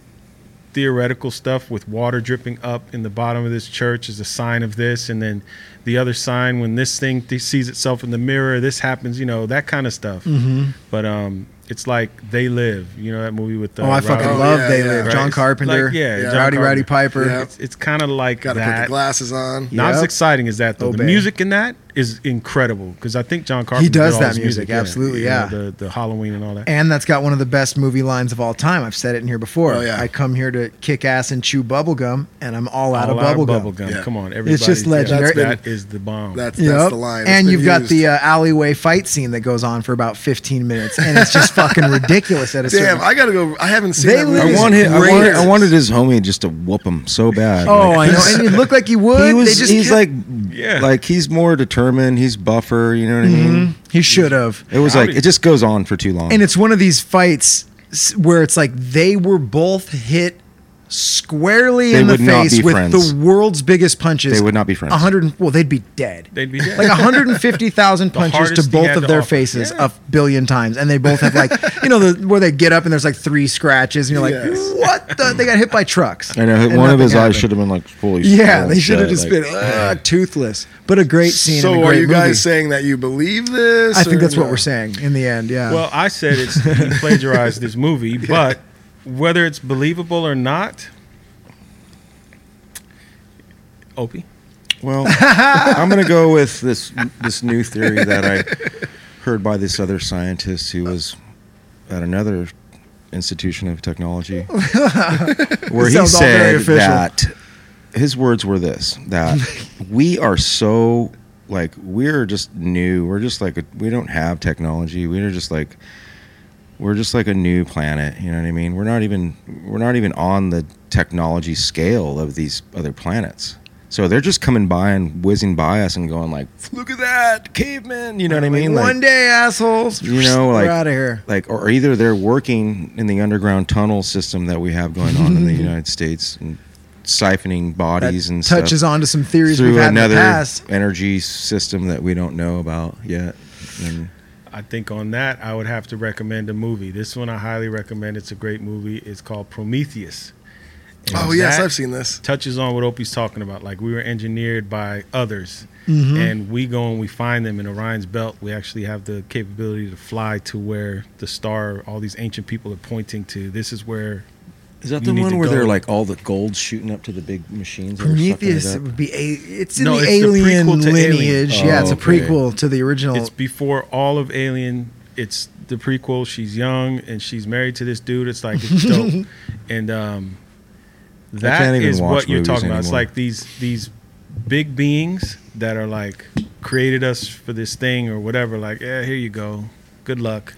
theoretical stuff with water dripping up in the bottom of this church is a sign of this, and then the other sign when this thing th- sees itself in the mirror, this happens. You know that kind of stuff. Mm-hmm. But um, it's like they live. You know that movie with the Oh, I uh, fucking Oh, love yeah, They yeah. Live. Right. John Carpenter. like, yeah, Yeah. John Rowdy Roddy Carpenter. Piper. Yeah. It's, it's kind of like Got to put that. the glasses on. Not as exciting as that though. Obey. The music in that is incredible because I think John Carpenter does did all that his music, absolutely, You know, yeah. the the Halloween and all that. And that's got one of the best movie lines of all time. I've said it in here before. Oh, yeah. I come here to kick ass and chew bubble gum, and I'm all out All of bubble gum. bubble gum. Yeah. Come on, everybody. It's just legendary. that is the bomb. That's, Yep. the line. It's and you've got the uh, alleyway fight scene that goes on for about 15 minutes, and it's just fucking ridiculous at a Damn, certain. I gotta go. I haven't seen They that Live movie. is I wanted, I wanted, I wanted his homie just to whoop him so bad. oh, Like, I know, he's- and you look like he would. He They was. just He's kept- like, Yeah. like he's more determined. He's buffer. You know what I mean? Mm-hmm. he should have. It was like it just goes on for too long. And it's one of these fights s- where it's like they were both hit squarely They in the face with friends. the world's biggest punches. They would not be friends. 100 well, they'd be dead. They'd be dead. like 150,000 punches to both of to their offer. faces Yeah. a billion times, and they both have like you know the where they get up and there's like three scratches, and you're like, Yes. what? The? They got hit by trucks. I know And one of nothing his eyes should have been like fully. Yeah, they should have just like- been uh, toothless. But a great scene. So and a are great you guys movie. saying that you believe this? I think or that's what we're saying in the end. Yeah. well, I said it's he plagiarized this movie, but whether it's believable or not, Opie. Well, I'm gonna go with this this new theory that I heard by this other scientist who was at another institution of technology, where he Sounds all very said that his words were this: that we are so like we're just new. We're just like a, we don't have technology. We're just like we're just like a new planet. You know what I mean? We're not even we're not even on the technology scale of these other planets. So they're just coming by and whizzing by us and going like, "Look at that, caveman!" You know what I mean? one day, assholes. you know, we're like out of here. like, or either they're working in the underground tunnel system that we have going on in the United States and siphoning bodies That and touches stuff onto some theories we've through had in the another energy system that we don't know about yet. And I think on that I would have to recommend a movie. This one I highly recommend. It's a great movie. It's called Prometheus. And Oh yes, I've seen this. Touches on what Opie's talking about. Like we were engineered by others, Mm-hmm. and we go and we find them in Orion's belt. We actually have the capability to fly to where the star, all these ancient people are pointing to. This is where is that the one where go. they're like all the gold shooting up to the big machines? that are sucking it would be a. It's in No, the it's alien prequel to lineage. Alien. yeah, it's Oh, a okay. prequel to the original. it's before all of Alien. It's the prequel. She's young and she's married to this dude. It's like it's dope, and um, that can't even is watch what you're movies talking about. It's like these these big beings that are like created us for this thing or whatever. Like, yeah, here you go, good luck.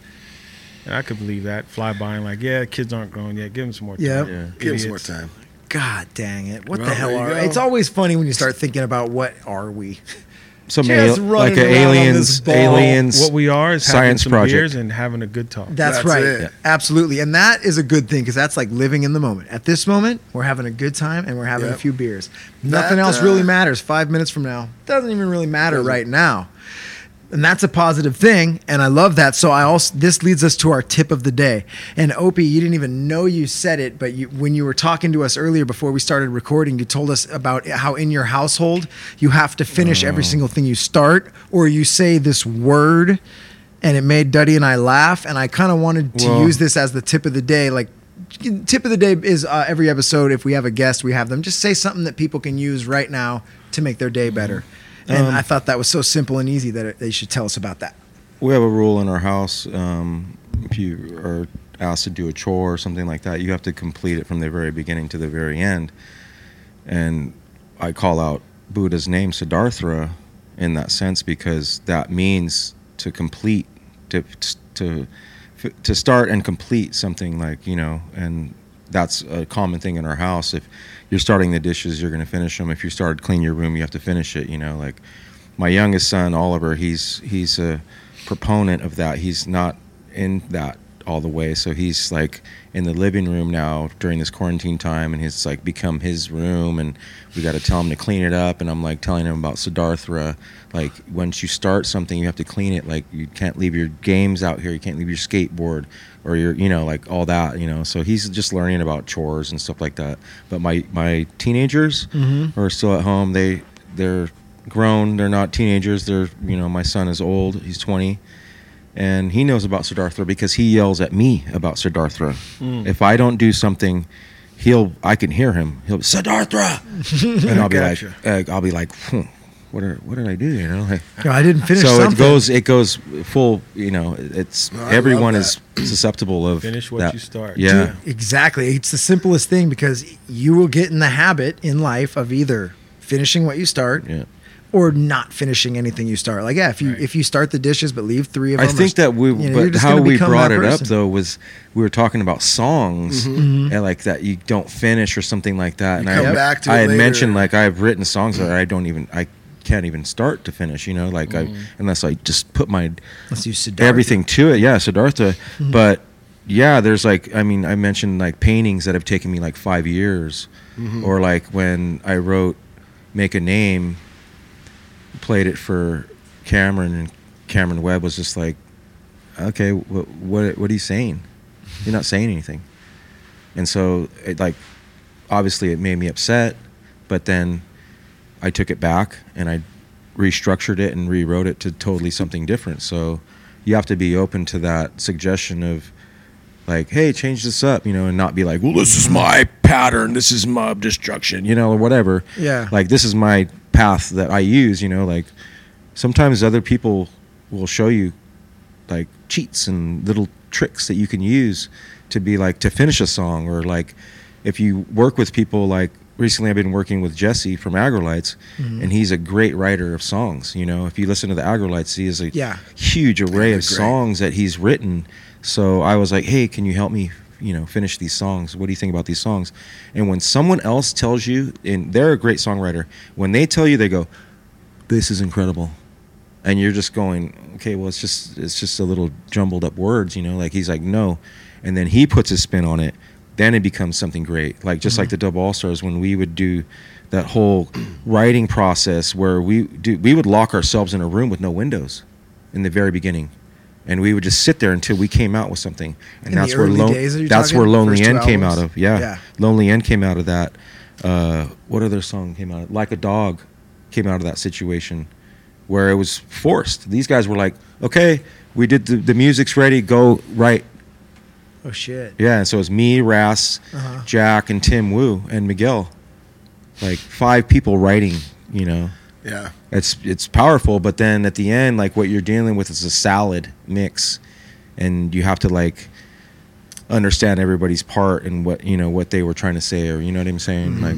And I could believe that. Fly by and like, yeah, kids aren't grown yet. Give them some more time. Yep. Yeah. Give him some more Idiots. time. God dang it! What the Well, hell there you are? go. It's always funny when you start thinking about what are we. some Just al- running like a around on aliens ball. aliens What we are is having science some project. beers and having a good talk. That's, That's right. it. Absolutely. And that is a good thing because that's like living in the moment. At this moment, we're having a good time and we're having a Yep. few beers. Nothing That, else uh, really matters. Five minutes from now doesn't even really matter Doesn't. right now. And that's a positive thing. And I love that. So I also, this leads us to our tip of the day. And Opie, you didn't even know you said it, but you, when you were talking to us earlier before we started recording, you told us about how in your household you have to finish every single thing you start or you say this word and it made Duddy and I laugh. And I kind of wanted to Well- use this as the tip of the day. Like, tip of the day is uh, every episode. If we have a guest, we have them just say something that people can use right now to make their day better. And I thought that was so simple and easy that it, they should tell us about that. we have a rule in our house um, if you are asked to do a chore or something like that you have to complete it from the very beginning to the very end and i call out buddha's name siddhartha in that sense because that means to complete to to to start and complete something like you know and that's a common thing in our house if you're starting the dishes you're going to finish them if you start to clean your room you have to finish it you know like my youngest son Oliver, he's he's a proponent of that. He's not in that all the way, so he's like in the living room now during this quarantine time, and it's like become his room, and we got to tell him to clean it up. And I'm like telling him about Siddhartha, like once you start something, you have to clean it. Like you can't leave your games out here, you can't leave your skateboard or your you know like all that you know. So he's just learning about chores and stuff like that. But my my teenagers mm-hmm. are still at home. They they're grown. They're not teenagers. They're you know my son is old. He's 20, and he knows about Siddhartha because he yells at me about Siddhartha. If I don't do something, he'll I can hear him. He'll Siddhartha, and I'll be Gotcha. like uh, I'll be like. Hmm, what are, what did I do? You know, like, No, I didn't finish so something. it goes it goes full. You know, it's everyone is susceptible of Finish what that. you start. Yeah, Exactly. It's the simplest thing because you will get in the habit in life of either finishing what you start yeah. Or not finishing anything you start. Like, yeah, if you if you start the dishes but leave three of I them, or- think that we, you know, but how we brought that it up though was we were talking about songs Mm-hmm. and like that you don't finish or something like that. and come I, back to I it had later. mentioned like I've written songs that I don't even I can't even start to finish. You know, like I unless I just put my Let's use Siddhartha. everything to it. Yeah, Siddhartha. Mm-hmm. But yeah, there's like I mean I mentioned like paintings that have taken me like five years, Mm-hmm. or like when I wrote "Make a Name," played it for Cameron, and Cameron Webb was just like, "Okay, what what what are you saying? You're not saying anything." And so it like obviously it made me upset, but then I took it back and I restructured it and rewrote it to totally something different. So you have to be open to that suggestion of like, hey, change this up, you know, and not be like, well, this is my pattern, this is my destruction, you know, or whatever. Yeah. Like this is my path that I use, you know, like sometimes other people will show you like cheats and little tricks that you can use to be like to finish a song or like if you work with people like recently I've been working with Jesse from Aggrolites Mm-hmm. and he's a great writer of songs you know if you listen to the Aggrolites he has a Yeah. huge array of great. songs that he's written so I was like hey can you help me you know finish these songs. What do you think about these songs? And when someone else tells you and they're a great songwriter when they tell you they go this is incredible. And you're just going okay well it's just it's just a little jumbled up words you know like he's like no. And then he puts his spin on it. Then it becomes something great. Like just like mm-hmm. the Dub All Stars when we would do that whole writing process where we do we would lock ourselves in a room with no windows in the very beginning and we would just sit there until we came out with something and In that's where Lon- days, are you that's where lonely end came out of yeah. Yeah. lonely end came out of that uh, what other song came out of like a dog came out of that situation where it was forced. These guys were like, okay, we did the, the music's ready, go right. Oh shit. Yeah, and so it was me, Ras, Uh-huh. Jack, and Tim Wu, and Miguel. Like five people writing, you know. Yeah. It's it's powerful, but then at the end, like what you're dealing with is a salad mix, and you have to like understand everybody's part and what you know what they were trying to say, or you know what I'm saying. Like,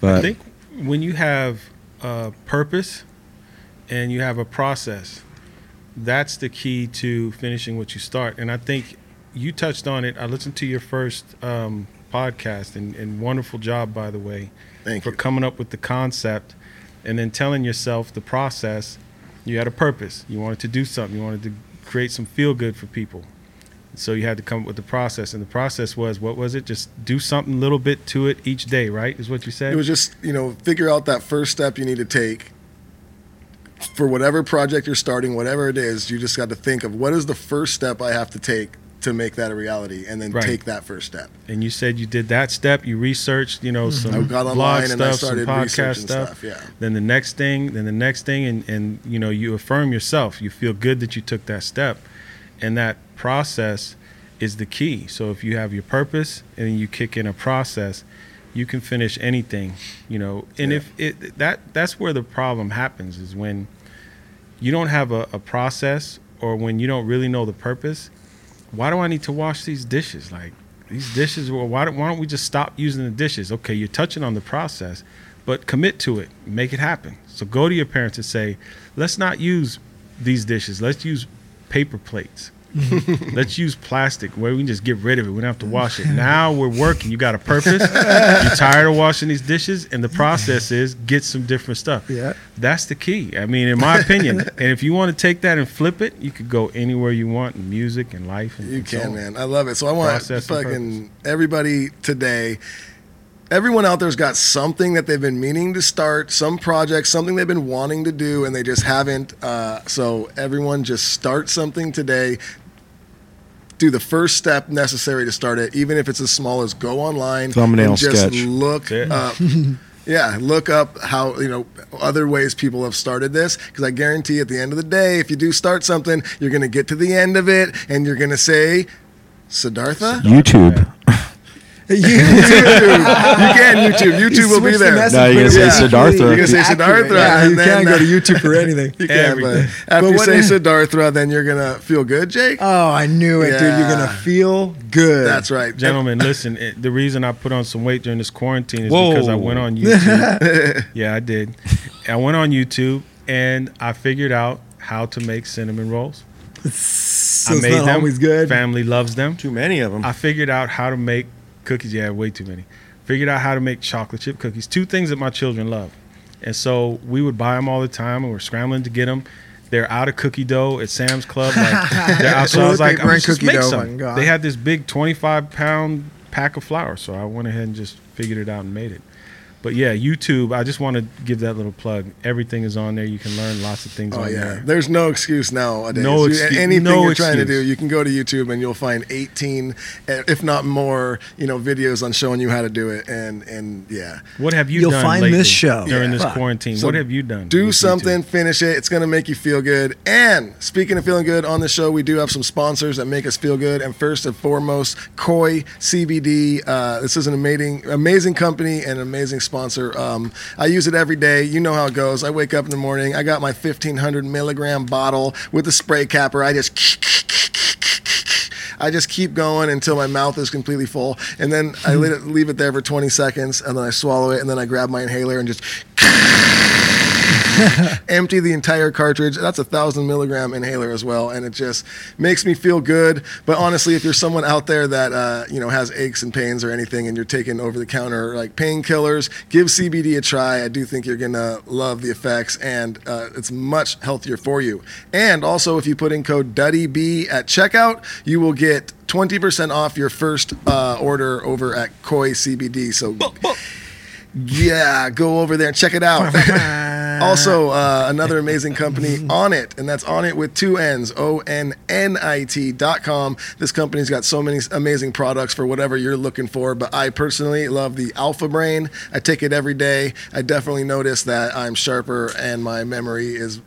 but I think when you have a purpose and you have a process, that's the key to finishing what you start. And I think you touched on it. I listened to your first um, podcast, and, and wonderful job, by the way, Thank for you. coming up with the concept and then telling yourself the process You had a purpose. You wanted to do something. You wanted to create some feel good for people. So you had to come up with the process, and the process was what was it? Just do something little bit to it each day, right? Is what you said. It was just, you know, figure out that first step you need to take for whatever project you're starting, whatever it is. You just got to think of what is the first step I have to take to make that a reality, and then Right. take that first step. and you said you did that step. You researched, you know, mm-hmm. some I got blog online stuff, and I some podcast researching stuff. stuff, yeah. Then the next thing, then the next thing, and and you know, you affirm yourself. You feel good that you took that step, and that process is the key. So if you have your purpose and you kick in a process, you can finish anything. You know, and Yeah. if it that that's where the problem happens is when you don't have a, a process or when you don't really know the purpose why do i need to wash these dishes? Like these dishes well why don't, why don't we just stop using the dishes? Okay you're touching on the process but commit to it. Make it happen. So go to your parents and say let's not use these dishes. Let's use paper plates let's use plastic where we can just get rid of it we don't have to wash it now we're working you got a purpose you're tired of washing these dishes and the process is get some different stuff Yeah. that's the key. I mean, in my opinion, and if you want to take that and flip it, you could go anywhere you want in music and life. And You and can, on. man. I love it. So I want fucking everybody today. Everyone out there's got something that they've been meaning to start, some project, something they've been wanting to do, and they just haven't. Uh, so everyone, just start something today. Do the first step necessary to start it, even if it's as small as go online Thumbnail and just sketch. look That's up. Yeah, look up how you know other ways people have started this because I guarantee at the end of the day, if you do start something, you're going to get to the end of it and you're going to say, Siddhartha. YouTube. You, YouTube. you can YouTube. YouTube will be switched the there. message No, you're gonna say quickly. Siddhartha. You're You're gonna say. Siddhartha, Yeah, and you then, can't go to YouTube for anything. You can, but Everything. after But you what say Siddhartha, then you're gonna feel good, Jake. Oh, I knew it, dude. You're gonna feel good. That's right, Gentlemen, listen. It, the reason I put on some weight during this quarantine is Whoa. because I went on YouTube. yeah, I did. I went on YouTube and I figured out how to make cinnamon rolls. So I it's made not them. always good. Family loves them. Too many of them. I figured out how to make cookies. Yeah, way too many. Figured out how to make chocolate chip cookies. Two things that my children love. And so we would buy them all the time and we're scrambling to get them. They're out of cookie dough at Sam's Club. Like, they're out. So I was like, I'm and just cookie make dough, oh some. my God. They had this big 25 pound pack of flour. So I went ahead and just figured it out and made it. But yeah, YouTube, I just want to give that little plug. Everything is on there. You can learn lots of things Oh on yeah, there. there's no excuse nowadays. No You- anything no you're trying to do, you can go to YouTube and you'll find 18, eh, if not more, you know, videos on showing you how to do it. And and yeah, What have you done? You'll done find lately this show. during Yeah. this quarantine? So what have you done? do with YouTube? something, finish it. It's gonna make you feel good. And speaking of feeling good, on the show we do have some sponsors that make us feel good. And first and foremost, Koi CBD. Uh, this is an amazing, amazing company and amazing sponsor. Um, I use it every day. You know how it goes. I wake up in the morning. I got my 1500 milligram bottle with a spray capper. I just. I just keep going until my mouth is completely full, and then I let it, leave it there for 20 seconds, and then I swallow it, and then I grab my inhaler and just empty the entire cartridge. That's a thousand milligram inhaler as well, and it just makes me feel good. But honestly, if you're someone out there that uh, you know has aches and pains or anything, and you're taking over the counter like painkillers, give CBD a try. I do think you're gonna love the effects, and uh, it's much healthier for you. And also, if you put in code DuddyB at checkout, you will get 20% off your first uh, order over at Koi CBD. So. Yeah, go over there and check it out. also, uh, another amazing company, On It, and that's On It with two N's, O N N I T dot com. This company's got so many amazing products for whatever you're looking for, but I personally love the Alpha Brain. I take it every day. I definitely notice that I'm sharper and my memory is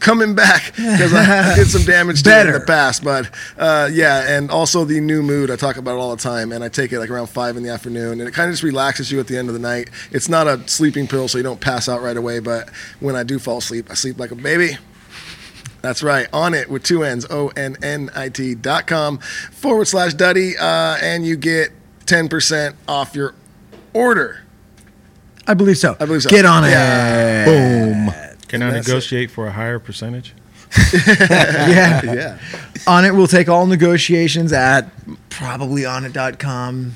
coming back because I did some damage to it in the past. But uh, yeah, and also the new mood. I talk about it all the time, and I take it like around five in the afternoon, and it kind of just relaxes you at the end of the night. It's not a sleeping pill, so you don't pass out right away. But when I do fall asleep, I sleep like a baby. That's right. On it with two N's, O N N I T dot com forward slash Duddy, uh, and you get 10% off your order. I believe so. I believe so. Get on it. Yeah. Boom. Can I That's it. negotiate for a higher percentage? yeah. Yeah. On it, we'll take all negotiations at probably onit.com.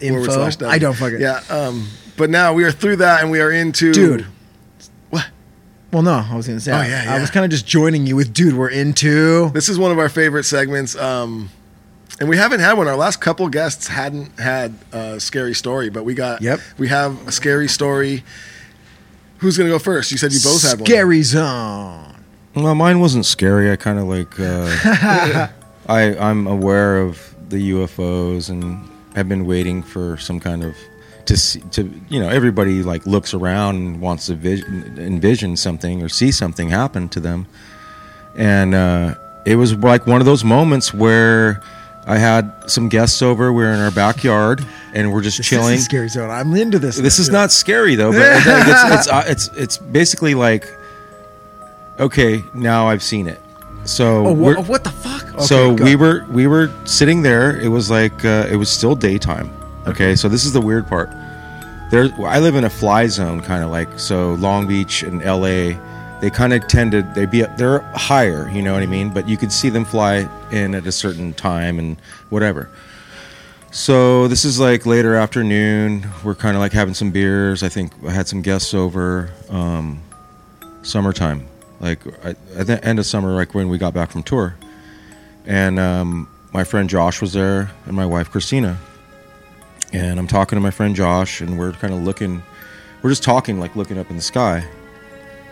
Forward Info. I don't fucking. Yeah. Um, but now we are through that, and we are into. Dude. What? Well, no, I was gonna say. Oh, I- yeah, I was kind of just joining you with, dude. We're into. This is one of our favorite segments. Um, and we haven't had one. Our last couple guests hadn't had a scary story, but we got. Yep. We have a scary story. Who's gonna go first? You said you both had one. Scary zone. Well, mine wasn't scary. I kind of like. Uh, I I'm aware of the UFOs and have been waiting for some kind of to see to you know everybody like looks around and wants to vision, envision something or see something happen to them, and uh, it was like one of those moments where. I had some guests over. We are in our backyard, and we're just This chilling. is a scary zone. I'm into this. This now. is not scary though, but it's, it's, it's, uh, it's it's basically like, okay, now I've seen it. So Oh, we're- what, the fuck? Okay, so we were we were sitting there. It was like uh, it was still daytime. Okay, so this is the weird part. There, I live in a fly zone, kind of like so. Long Beach and L.A. They kind of tend to they be they're higher, you know what I mean. But you could see them fly in at a certain time and whatever. So this is like later afternoon. We're kind of like having some beers. I think I had some guests over. Um, summertime, like at the end of summer, like when we got back from tour, and um, my friend Josh was there, and my wife Christina. And I'm talking to my friend Josh, and we're kind of looking. We're just talking, like looking up in the sky.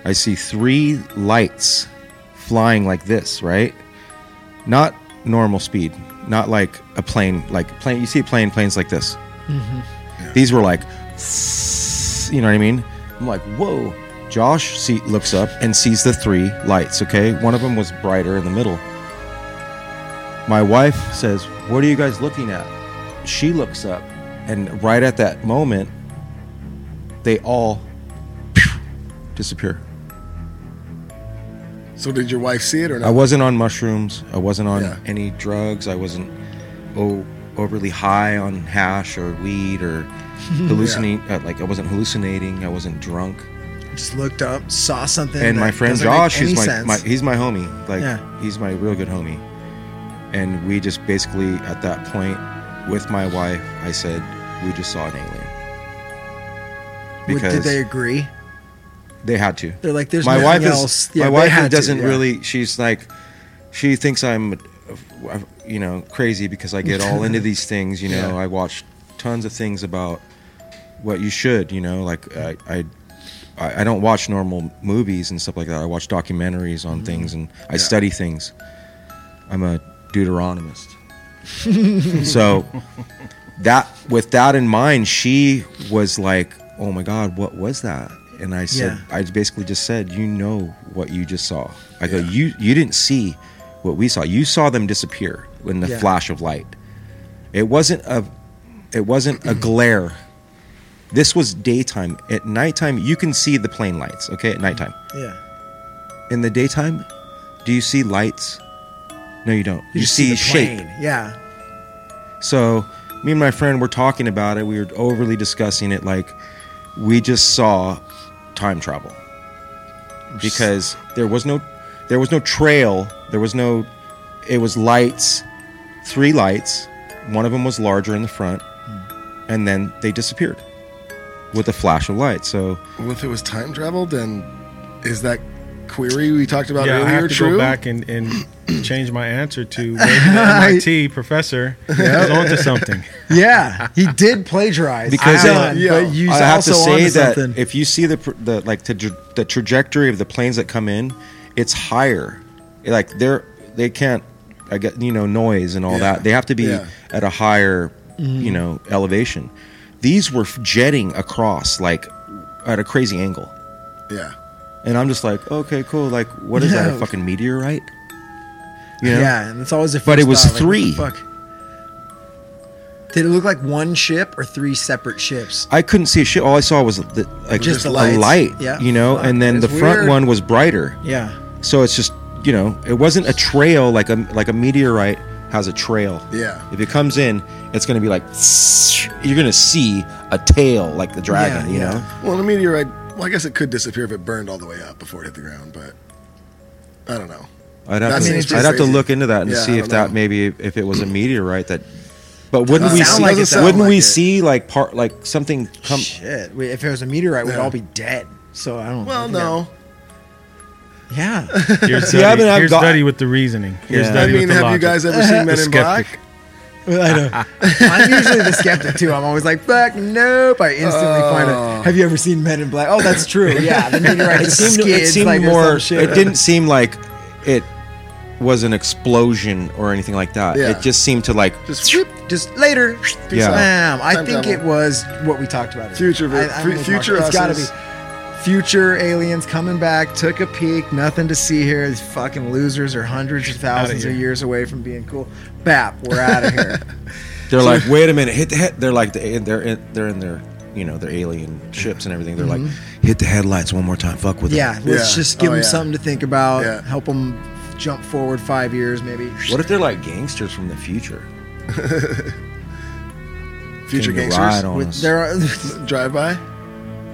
I see three lights flying like this, right? Not normal speed, not like a plane. Like plane, you see a plane, planes like this. Mm-hmm. These were like, you know what I mean? I'm like, whoa. Josh see, looks up and sees the three lights. Okay, one of them was brighter in the middle. My wife says, "What are you guys looking at?" She looks up, and right at that moment, they all disappear. So did your wife see it or not? I wasn't on mushrooms. I wasn't on Yeah. any drugs. I wasn't oh, overly high on hash or weed or hallucinating. uh, like I wasn't hallucinating. I wasn't drunk. just looked up, saw something. and my friend Josh, any my, my he's my homie. Like Yeah. he's my real good homie. And we just basically at that point with my wife, I said we just saw an alien. Because did they agree? They had to. They're like, "There's my nothing wife else." is Yeah, my wife doesn't yeah. really. She's like, she thinks I'm, you know, crazy because I get all into these things. You know, Yeah. I watch tons of things about what you should. You know, like I. I I don't watch normal movies and stuff like that. I watch documentaries Mm-hmm. on things and I study things. I'm a Deuteronomist. so that with that in mind, she was like, "Oh my God, what was that?" And I said, Yeah. I basically just said, "You know what you just saw." I go, "You you didn't see what we saw. You saw them disappear in the Yeah. flash of light. It wasn't a it wasn't a glare. This was daytime. At nighttime, you can see the plane lights. Okay, at nighttime. Yeah. In the daytime, do you see lights? No, you don't. You, just see, the shape. Yeah. So me and my friend were talking about it. We were overly discussing it like we just saw time travel. Because there was no there was no trail, there was no it was lights, three lights. One of them was larger in the front hmm. and then they disappeared with a flash of light. So Well, if it was time travel, then is that query we talked about yeah, I earlier have to true? go back and, and change my answer to maybe the MIT professor is onto something. Yeah. He did plagiarize. Because, a uh, yeah, but he's I have also to say that something. if you see the the like the, the trajectory of the planes that come in, it's higher. Like they're they can't I get you know noise and all Yeah. that. They have to be Yeah. at a higher Mm-hmm. you know elevation. These were jetting across like at a crazy angle, Yeah. And I'm just like, okay, cool. Like, what is that? A fucking meteorite? You know? Yeah, and it's always a. But it was thought, like, three. fuck? Did it look like one ship or three separate ships? I couldn't see a ship. All I saw was the, like Just the a lights. light, Yeah. you know. Fuck, and then the that's front one was brighter. Yeah. So it's just you know, it wasn't a trail like a like a meteorite has a trail. Yeah. If it comes in, it's going to be like you're going to see a tail like the dragon. Yeah, you yeah. know. Well, the meteorite. Well, I guess it could disappear if it burned all the way up before it hit the ground, but I don't know. I'd have That to I'd have to look into that and Yeah, see if don't that know. maybe if it was a meteorite that. But wouldn't we see? like wouldn't like we it. see like part like something come? Shit. If it was a meteorite, we'd all be dead. So I don't. I Well, think that- no. Yeah. Here's See, I Duddy, haven't- I've here's got- Duddy with the reasoning. Here's Yeah. I mean, with the have you guys ever seen Men in Black? Skeptic. Well, I know. I'm usually the skeptic too. I'm always like, fuck, nope. I instantly find it. Oh. Have you ever seen Men in Black? Oh, that's true. Yeah, the meteorite it just seemed, it seemed like more. shit. It didn't seem like it was an explosion or anything like that. Yeah. It just seemed to like. Just Whoop, just later. Yeah. Bam. I Time think travel. it was what we talked about. earlier. Future- I- I'm fu- with future Marco. It's us gotta be. Future aliens coming back, took a peek, nothing to see here. These fucking losers are hundreds of thousands of here. years away from being cool. Bap, we're out of here. They're like, wait a minute, hit the head. They're like, the, they're in, they're in their, you know, their alien ships and everything. They're like, mm-hmm. hit the headlights one more time. Fuck with them. yeah, them. let's Yeah. just give Oh, them yeah. something to think about. Yeah. Help them jump forward five years, maybe. What if they're like gangsters from the future? Future gangsters With us. there are, drive by.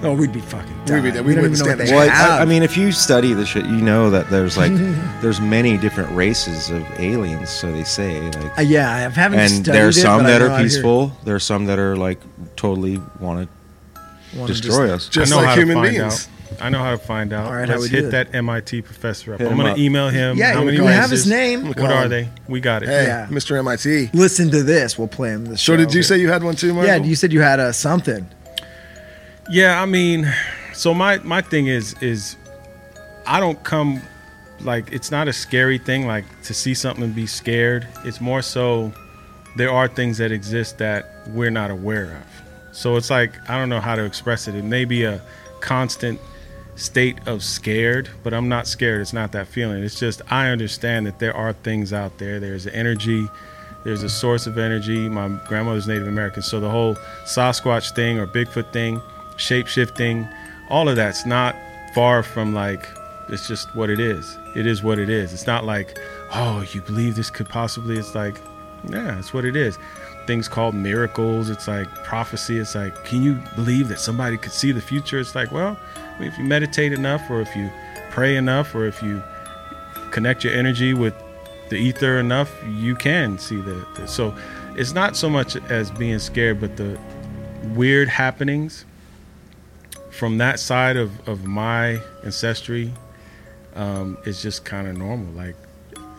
Oh, we'd be fucking. We'd be dying. dead. We don't wouldn't even know what stand they a Well, have. I, I mean, if you study the shit, you know that there's like there's many different races of aliens. So they say like, Uh, yeah, I haven't and studied there's it, some but I that know are out here- peaceful. There are some that are like totally want to wanna destroy just- us. Just I know like how human to find beings. out. I know how to find out. All right, how Let's we do hit it? that MIT professor up. Hit I'm him gonna email him. Yeah, how we many we have races? his name. What are they? We got it. Hey, Yeah. Mr. MIT. Listen to this. We'll play him the show. So did you say you had one too, Marco? Yeah, you said you had a something. Yeah, I mean, so my my thing is is I don't come like it's not a scary thing like to see something and be scared. It's more so there are things that exist that we're not aware of. So it's like I don't know how to express it. It may be a constant state of scared, but I'm not scared. It's not that feeling. It's just I understand that there are things out there. There's energy. There's a source of energy. My grandmother's Native American, so the whole Sasquatch thing or Bigfoot thing, shape shifting, all of that's not far from like it's just what it is. It is what it is. It's not like, oh, you believe this could possibly. It's like, yeah, it's what it is. Things called miracles. It's like prophecy. It's like, can you believe that somebody could see the future? It's like, well, I mean, if you meditate enough, or if you pray enough, or if you connect your energy with the ether enough, you can see the. So, it's not so much as being scared, but the weird happenings from that side of, of my ancestry um, is just kind of normal. Like,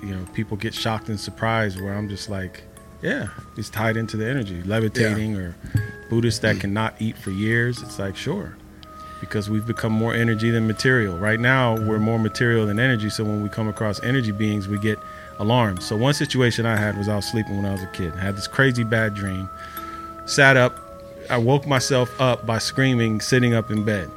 you know, people get shocked and surprised where I'm just like, yeah, it's tied into the energy. Levitating or Buddhists that cannot eat for years. It's like, sure. Because we've become more energy than material. Right now, we're more material than energy. So when we come across energy beings, we get alarmed. So one situation I had was I was sleeping when I was a kid. I had this crazy bad dream. Sat up. I woke myself up by screaming, sitting up in bed,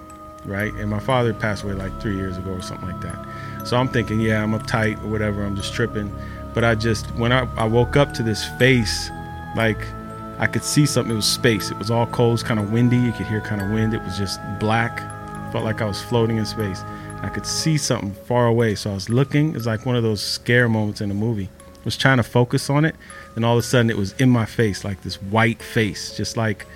right? And my father passed away like three years ago or something like that. So I'm thinking, yeah, I'm uptight or whatever. I'm just tripping. But I just, when I, I woke up to this face, like I could see something. It was space. It was all cold, it was kind of windy. You could hear kind of wind. It was just black. Felt like I was floating in space. I could see something far away. So I was looking. It was like one of those scare moments in a movie. I was trying to focus on it. And all of a sudden it was in my face, like this white face, just like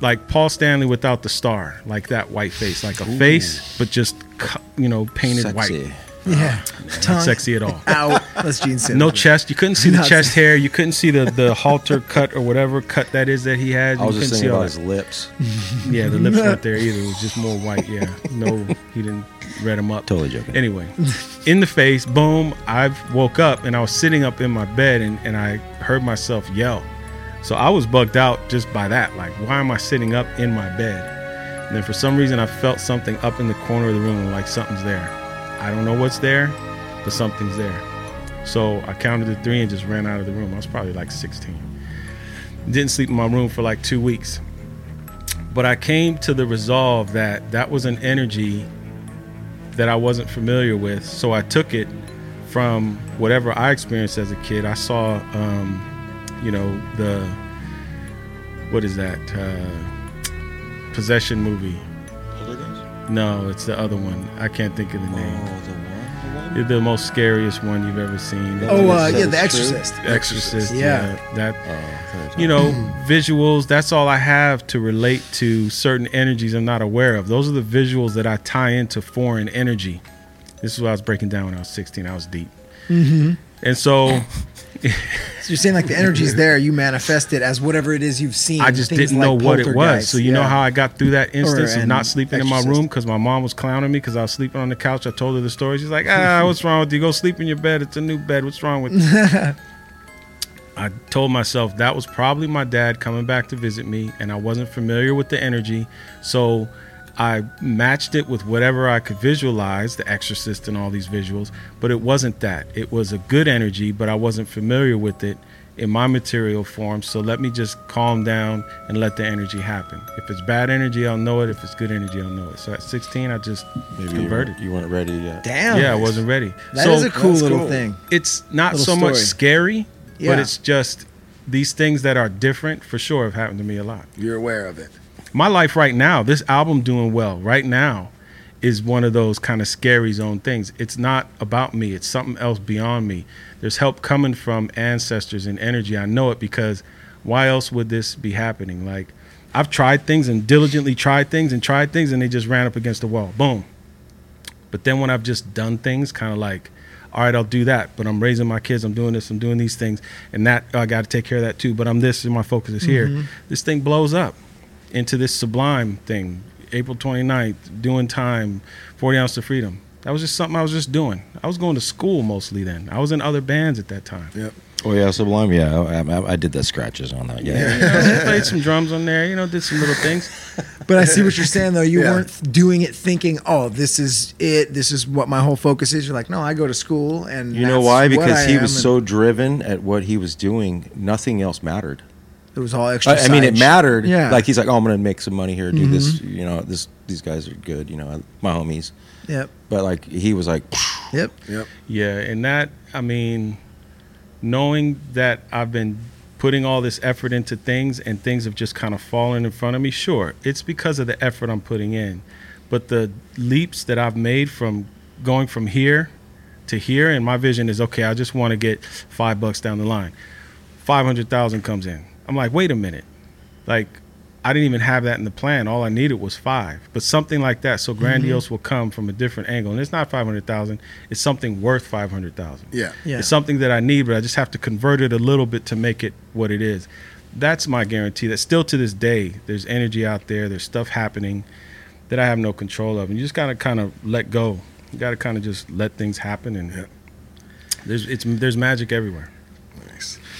like Paul Stanley without the star, like that white face, like a face, but just cu- you know painted Sexy. white, Yeah. not sexy at all. Out. That's Gene Simmons. No chest. You couldn't see the Not chest hair. You couldn't see the the halter cut or whatever cut that is that he had. I You was just thinking see all about his lips. Yeah, the lips weren't there either. It was just more white. Yeah, no, he didn't red them up. Totally joking. Anyway, in the face, boom. I woke up and I was sitting up in my bed and, and I heard myself yell. So I was bugged out just by that. Like, why am I sitting up in my bed? And then for some reason, I felt something up in the corner of the room, like something's there. I don't know what's there, but something's there. So I counted to three and just ran out of the room. I was probably like 16. Didn't sleep in my room for like two weeks. But I came to the resolve that that was an energy that I wasn't familiar with. So I took it from whatever I experienced as a kid. I saw, um, you know, the what is that uh, possession movie? No, it's the other one. I can't think of the name. It's the most scariest one you've ever seen. Oh, uh, yeah, The true? Exorcist. Exorcist. Yeah. Yeah, that you know, visuals, that's all I have to relate to certain energies I'm not aware of. Those are the visuals that I tie into foreign energy. This is what I was breaking down when I was 16. I was deep. mm-hmm. And so So you're saying like the energy's there, you manifest it as whatever it is you've seen. I just didn't know what it was. So you know how I got through that instance of not sleeping in my room because my mom was clowning me because I was sleeping on the couch. I told her the story. She's like, "Ah, what's wrong with you? Go sleep in your bed. It's a new bed. What's wrong with you?" I told myself that was probably my dad coming back to visit me, and I wasn't familiar with the energy, so I matched it with whatever I could visualize, The Exorcist and all these visuals, but it wasn't that. It was a good energy, but I wasn't familiar with it in my material form. So let me just calm down and let the energy happen. If it's bad energy, I'll know it. If it's good energy, I'll know it. So at 16, I just Maybe you converted. weren't, you weren't ready yet. Damn. yeah, I wasn't ready. That so is a cool little cool. thing. it's not Little so much scary, Yeah. but it's just these things that are different for sure have happened to me a lot. You're aware of it. My life right now, this album doing well right now is one of those kind of scary zone things. It's not about me, it's something else beyond me. There's help coming from ancestors and energy. I know it because why else would this be happening? Like I've tried things and diligently tried things and tried things and they just ran up against the wall. Boom. But then when I've just done things, kind of like, all right, I'll do that. But I'm raising my kids. I'm doing this. I'm doing these things, and that I got to take care of that too. But I'm this, and my focus is here. Mm-hmm. This thing blows up into this sublime thing. April 29th, doing time, 40 ounce of freedom. That was just something I was just doing. I was going to school mostly then. I was in other bands at that time. Yep. Oh yeah, Sublime. Yeah, I, I, I did the scratches on that. Yeah. You know, so played some drums on there. You know, did some little things. But I see what you're saying though. You Yeah. weren't doing it thinking, "Oh, this is it. This is what my whole focus is." You're like, "No, I go to school and You know why? Because he was and so driven at what he was doing, nothing else mattered. It was all extra. I, I mean, it mattered. Yeah. Mm-hmm. Like he's like, oh, I'm gonna make some money here, do this. You know, this these guys are good. You know, my homies. Yep. But like he was like, Yep. Yep. Yeah, and that I mean, knowing that I've been putting all this effort into things and things have just kind of fallen in front of me. Sure, it's because of the effort I'm putting in, but the leaps that I've made from going from here to here, and my vision is okay. I just want to get five bucks down the line. Five hundred thousand comes in. I'm like, wait a minute, like. I didn't even have that in the plan. All I needed was five. But something like that, so mm-hmm. grandiose will come from a different angle. And it's not five hundred thousand. It's something worth five hundred thousand. Yeah. Yeah. It's something that I need, but I just have to convert it a little bit to make it what it is. That's my guarantee. That still to this day, there's energy out there. There's stuff happening that I have no control of, and you just gotta kind of let go. You gotta kind of just let things happen, and Yeah. there's it's there's magic everywhere.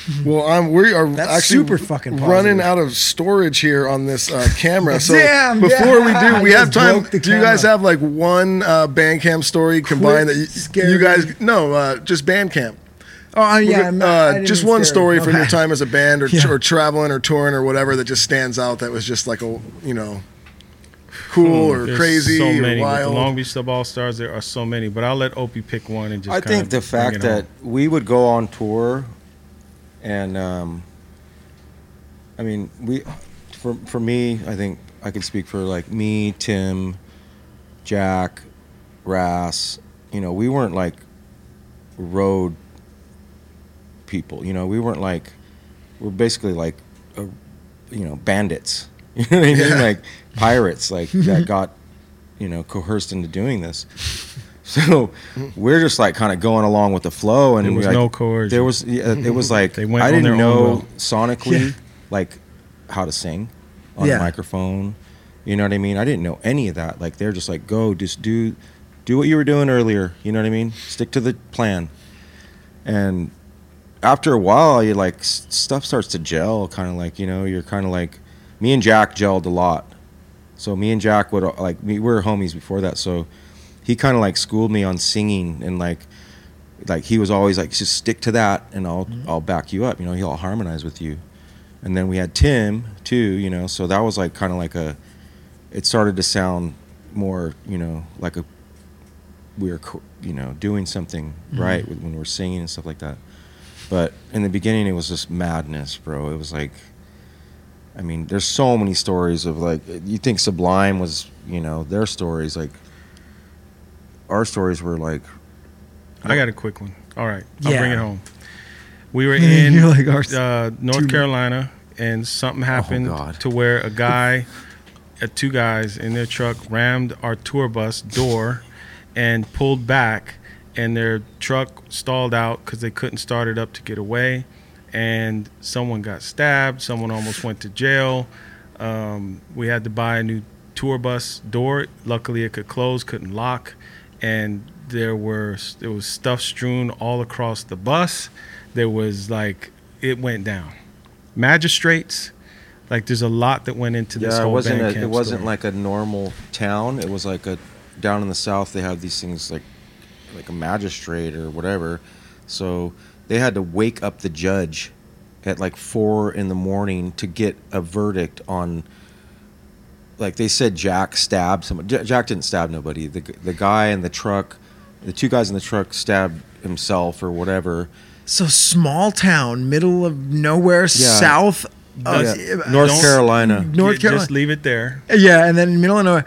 Nice. Well, I'm, we are That's actually super fucking running out of storage here on this uh, camera. So Damn, before we do, we I have time. broke the Do you guys have like one uh, Bandcamp story combined that you, you guys? No, uh, just Bandcamp. Oh uh, yeah. I'm not- uh, just one scary. story from your time as a band or, Yeah. or traveling or touring or whatever that just stands out that was just like a you know cool or There's crazy so or many. With wild. the Long Beach Dub All Stars, there are so many, but I'll let Opie pick one and just. I kinda think the fact that home. we would go on tour, and um, I mean, we for for me, I think I can speak for like me, Tim, Jack, Rass. You know, we weren't like road people. You know, we weren't like we're basically like a, you know bandits. You know what I mean? Yeah. Like pirates, like that got you know coerced into doing this. So we're just like kind of going along with the flow, and There was like, no chords. There was yeah, it was like They went I didn't know will. sonically like how to sing on Yeah. a microphone. You know what I mean? I didn't know any of that. Like they're just like go, just do, do what you were doing earlier. You know what I mean? Stick to the plan. And after a while, you like stuff starts to gel. Kind of like you know, you're kind of like me and Jack gelled a lot. So me and Jack would like we were homies before that. So he kind of like schooled me on singing and like like he was always like just stick to that and I'll mm-hmm. I'll back you up. You know, he'll harmonize with you. And then we had Tim too. You know, so that was like kind of like a. It started to sound more you know like a we were you know doing something mm-hmm. right when we're singing and stuff like that. But in the beginning, it was just madness, bro. It was like, I mean, there's so many stories of like, you think Sublime was, you know, their stories. Like, our stories were like, I got a quick one. All right, I'll Yeah. bring it home. We were in like our uh, North Carolina, and something happened God. to where a guy, uh, two guys in their truck rammed our tour bus door, and pulled back, and their truck stalled out because they couldn't start it up to get away, and someone got stabbed. Someone almost went to jail. Um, we had to buy a new tour bus door. Luckily, it could close, couldn't lock, and there were there was stuff strewn all across the bus. There was like it went down. Magistrates, like there's a lot that went into this Yeah, it wasn't. A, it wasn't story. like a normal town. It was like a down in the south. They have these things like like a magistrate or whatever. So they had to wake up the judge at like four in the morning to get a verdict on. Like they said, Jack stabbed someone. J- Jack didn't stab nobody. The the guy in the truck, the two guys in the truck stabbed himself or whatever. So small town, middle of nowhere, Yeah. south of Yeah. North uh, Don't- Carolina North Carolina. Just leave it there. yeah, and then middle of nowhere.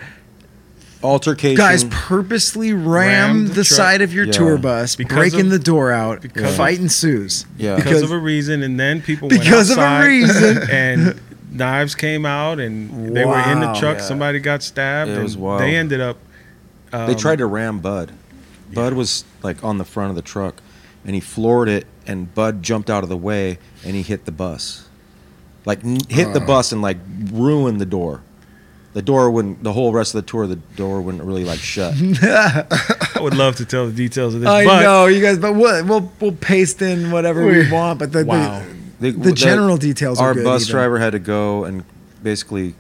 altercation. Guys purposely rammed, Rammed the, the truck. side of your Yeah. tour bus, Because breaking of- the door out. because fight ensues. Yeah. because, Because- of a reason, and then people Because of went a outside reason. and knives came out, and they were in the truck. Yeah. Somebody got stabbed, It and was wild. they ended up. Um, They tried to ram Bud. Bud was like on the front of the truck, and he floored it, and Bud jumped out of the way, and he hit the bus, like n- hit the bus and like ruined the door. The door wouldn't. The whole rest of the tour, the door wouldn't really like shut. I would love to tell the details of this, I but know you guys, but we'll we'll, we'll paste in whatever we, We- want. But the, Wow. the, The, the general details are Our good bus even. driver had to go and basically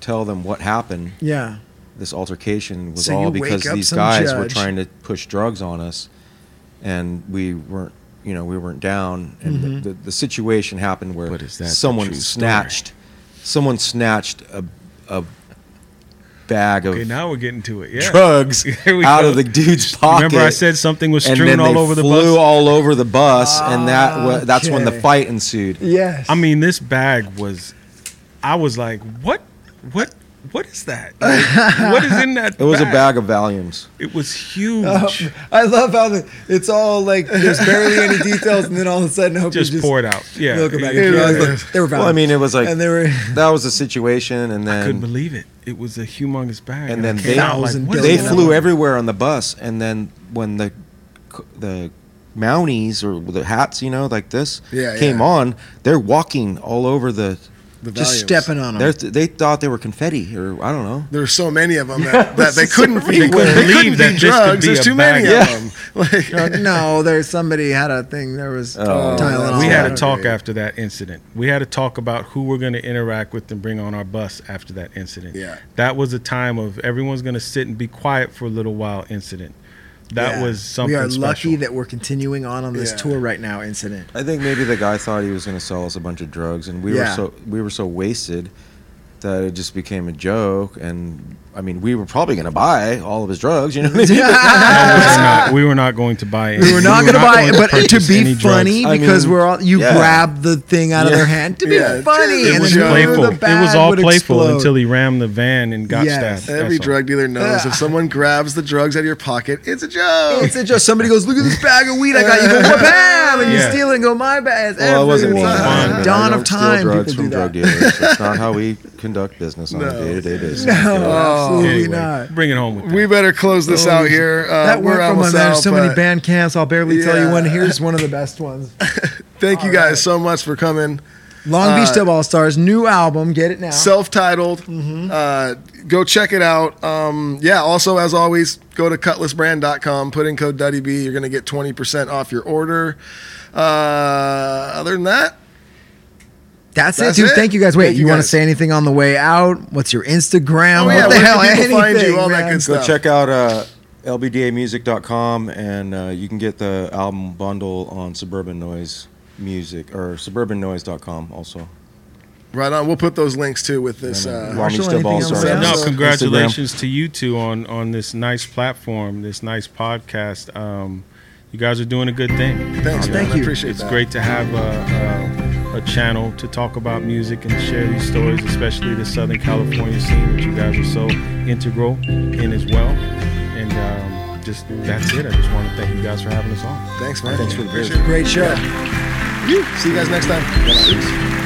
tell them what happened. yeah, This altercation was So all because these some guys were trying to push drugs on us, and we weren't. You know, we weren't down, and Mm-hmm. the, the, the situation happened where that someone true story? snatched, someone snatched a, a bag of okay, now we're getting to it. Yeah, drugs out go. of the dude's pocket. Remember, I said something was and strewn then all over the flew bus. all over the bus, and that wa- ah, that's when the fight ensued. yes. I mean, this bag was. I was like, what? What? What is that? Like, what is in that? It was a bag of Valiums. It was oh, huge. I love how the, it's all like there's barely any details, and then all of a sudden, Hope just, just pour it out. Yeah, Look at It- that. it- Look, they were Well, I mean, it was like and they were that was the situation, and then I couldn't believe it. It was a humongous bag. and then they out like, Thousand what is they flew everywhere on the bus, and then when the the Mounties or the hats, you know, like this, Yeah, came yeah. on, they're walking all over the. The just Valiums. stepping on They're, them. they thought they were confetti, or I don't know. There were so many of them that, that they couldn't be. They couldn't They believe that be could drugs. be There's a too many bag. of them. Like, Uh, no, there's somebody had a thing. There was Oh, Tylenol. We had Yeah. to talk after that incident. We had to talk about who we're going to interact with and bring on our bus after that incident. Yeah. That was a time of everyone's going to sit and be quiet for a little while incident. That Yeah. was something We are special. lucky that we're continuing on on this Yeah. tour right now. Incident. I think maybe the guy thought he was going to sell us a bunch of drugs, and we were so we were so wasted that it just became a joke. And I mean, we were probably going to buy all of his drugs. You know what I mean? No, we, were not, we were not going to buy any. We were not going to buy it, but to purchase be any drugs. funny I because mean, we're all you yeah. grab the thing out of their hand to be Yeah. funny, It It and was playful. the It was all playful explode. until he rammed the van and got Yes. stabbed. every That's all. drug dealer knows if someone grabs the drugs out of your pocket, it's a joke. It's just somebody goes, look at this bag of weed I got. You go, what bam? And you steal it and go, my bad. It's Well, it wasn't fun. Dawn I of don't steal time. drugs People from do drug that. dealers. That's not how we conduct business on a day-to-day basis. No. Absolutely Anyway, not. Bring it home with we better close this out here. Uh, that we're went from almost there's so many band camps. I'll barely tell you Yeah. one. Here's one of the best ones. Thank you guys so much for coming. Long Beach Uh, Dub All Stars, new album. Get it now. self-titled. Mm-hmm. Uh, go check it out. Um, yeah. Also, as always, go to cutlassbrand.com. Put in code DuddyB. You're gonna get 20% off your order. Uh, other than that, That's, That's it, dude. it. Thank you guys. Wait, Thank you, you want to say anything on the way out? What's your Instagram? Oh, what yeah, the where hell? can find you? Anything, All that man. good Go stuff. check out uh, lbdamusic.com and uh, you can get the album bundle on Suburban Noise Music or suburbannoise.com also. right on. We'll put those links too with this. And, uh, Uh, Marshall, Beach Dub anything All-Stars. No, episode. congratulations to you two on on this nice platform, this nice podcast. Um, you guys are doing a good thing. Thanks, Oh, man. thank I you. appreciate It's that. great to have a, a, a channel to talk about music and share these stories, especially the Southern California scene that you guys are so integral in as well. And um, just that's it. I just want to thank you guys for having us on. Thanks, man. Thanks for the Appreciate visit. Great show. See you guys next time.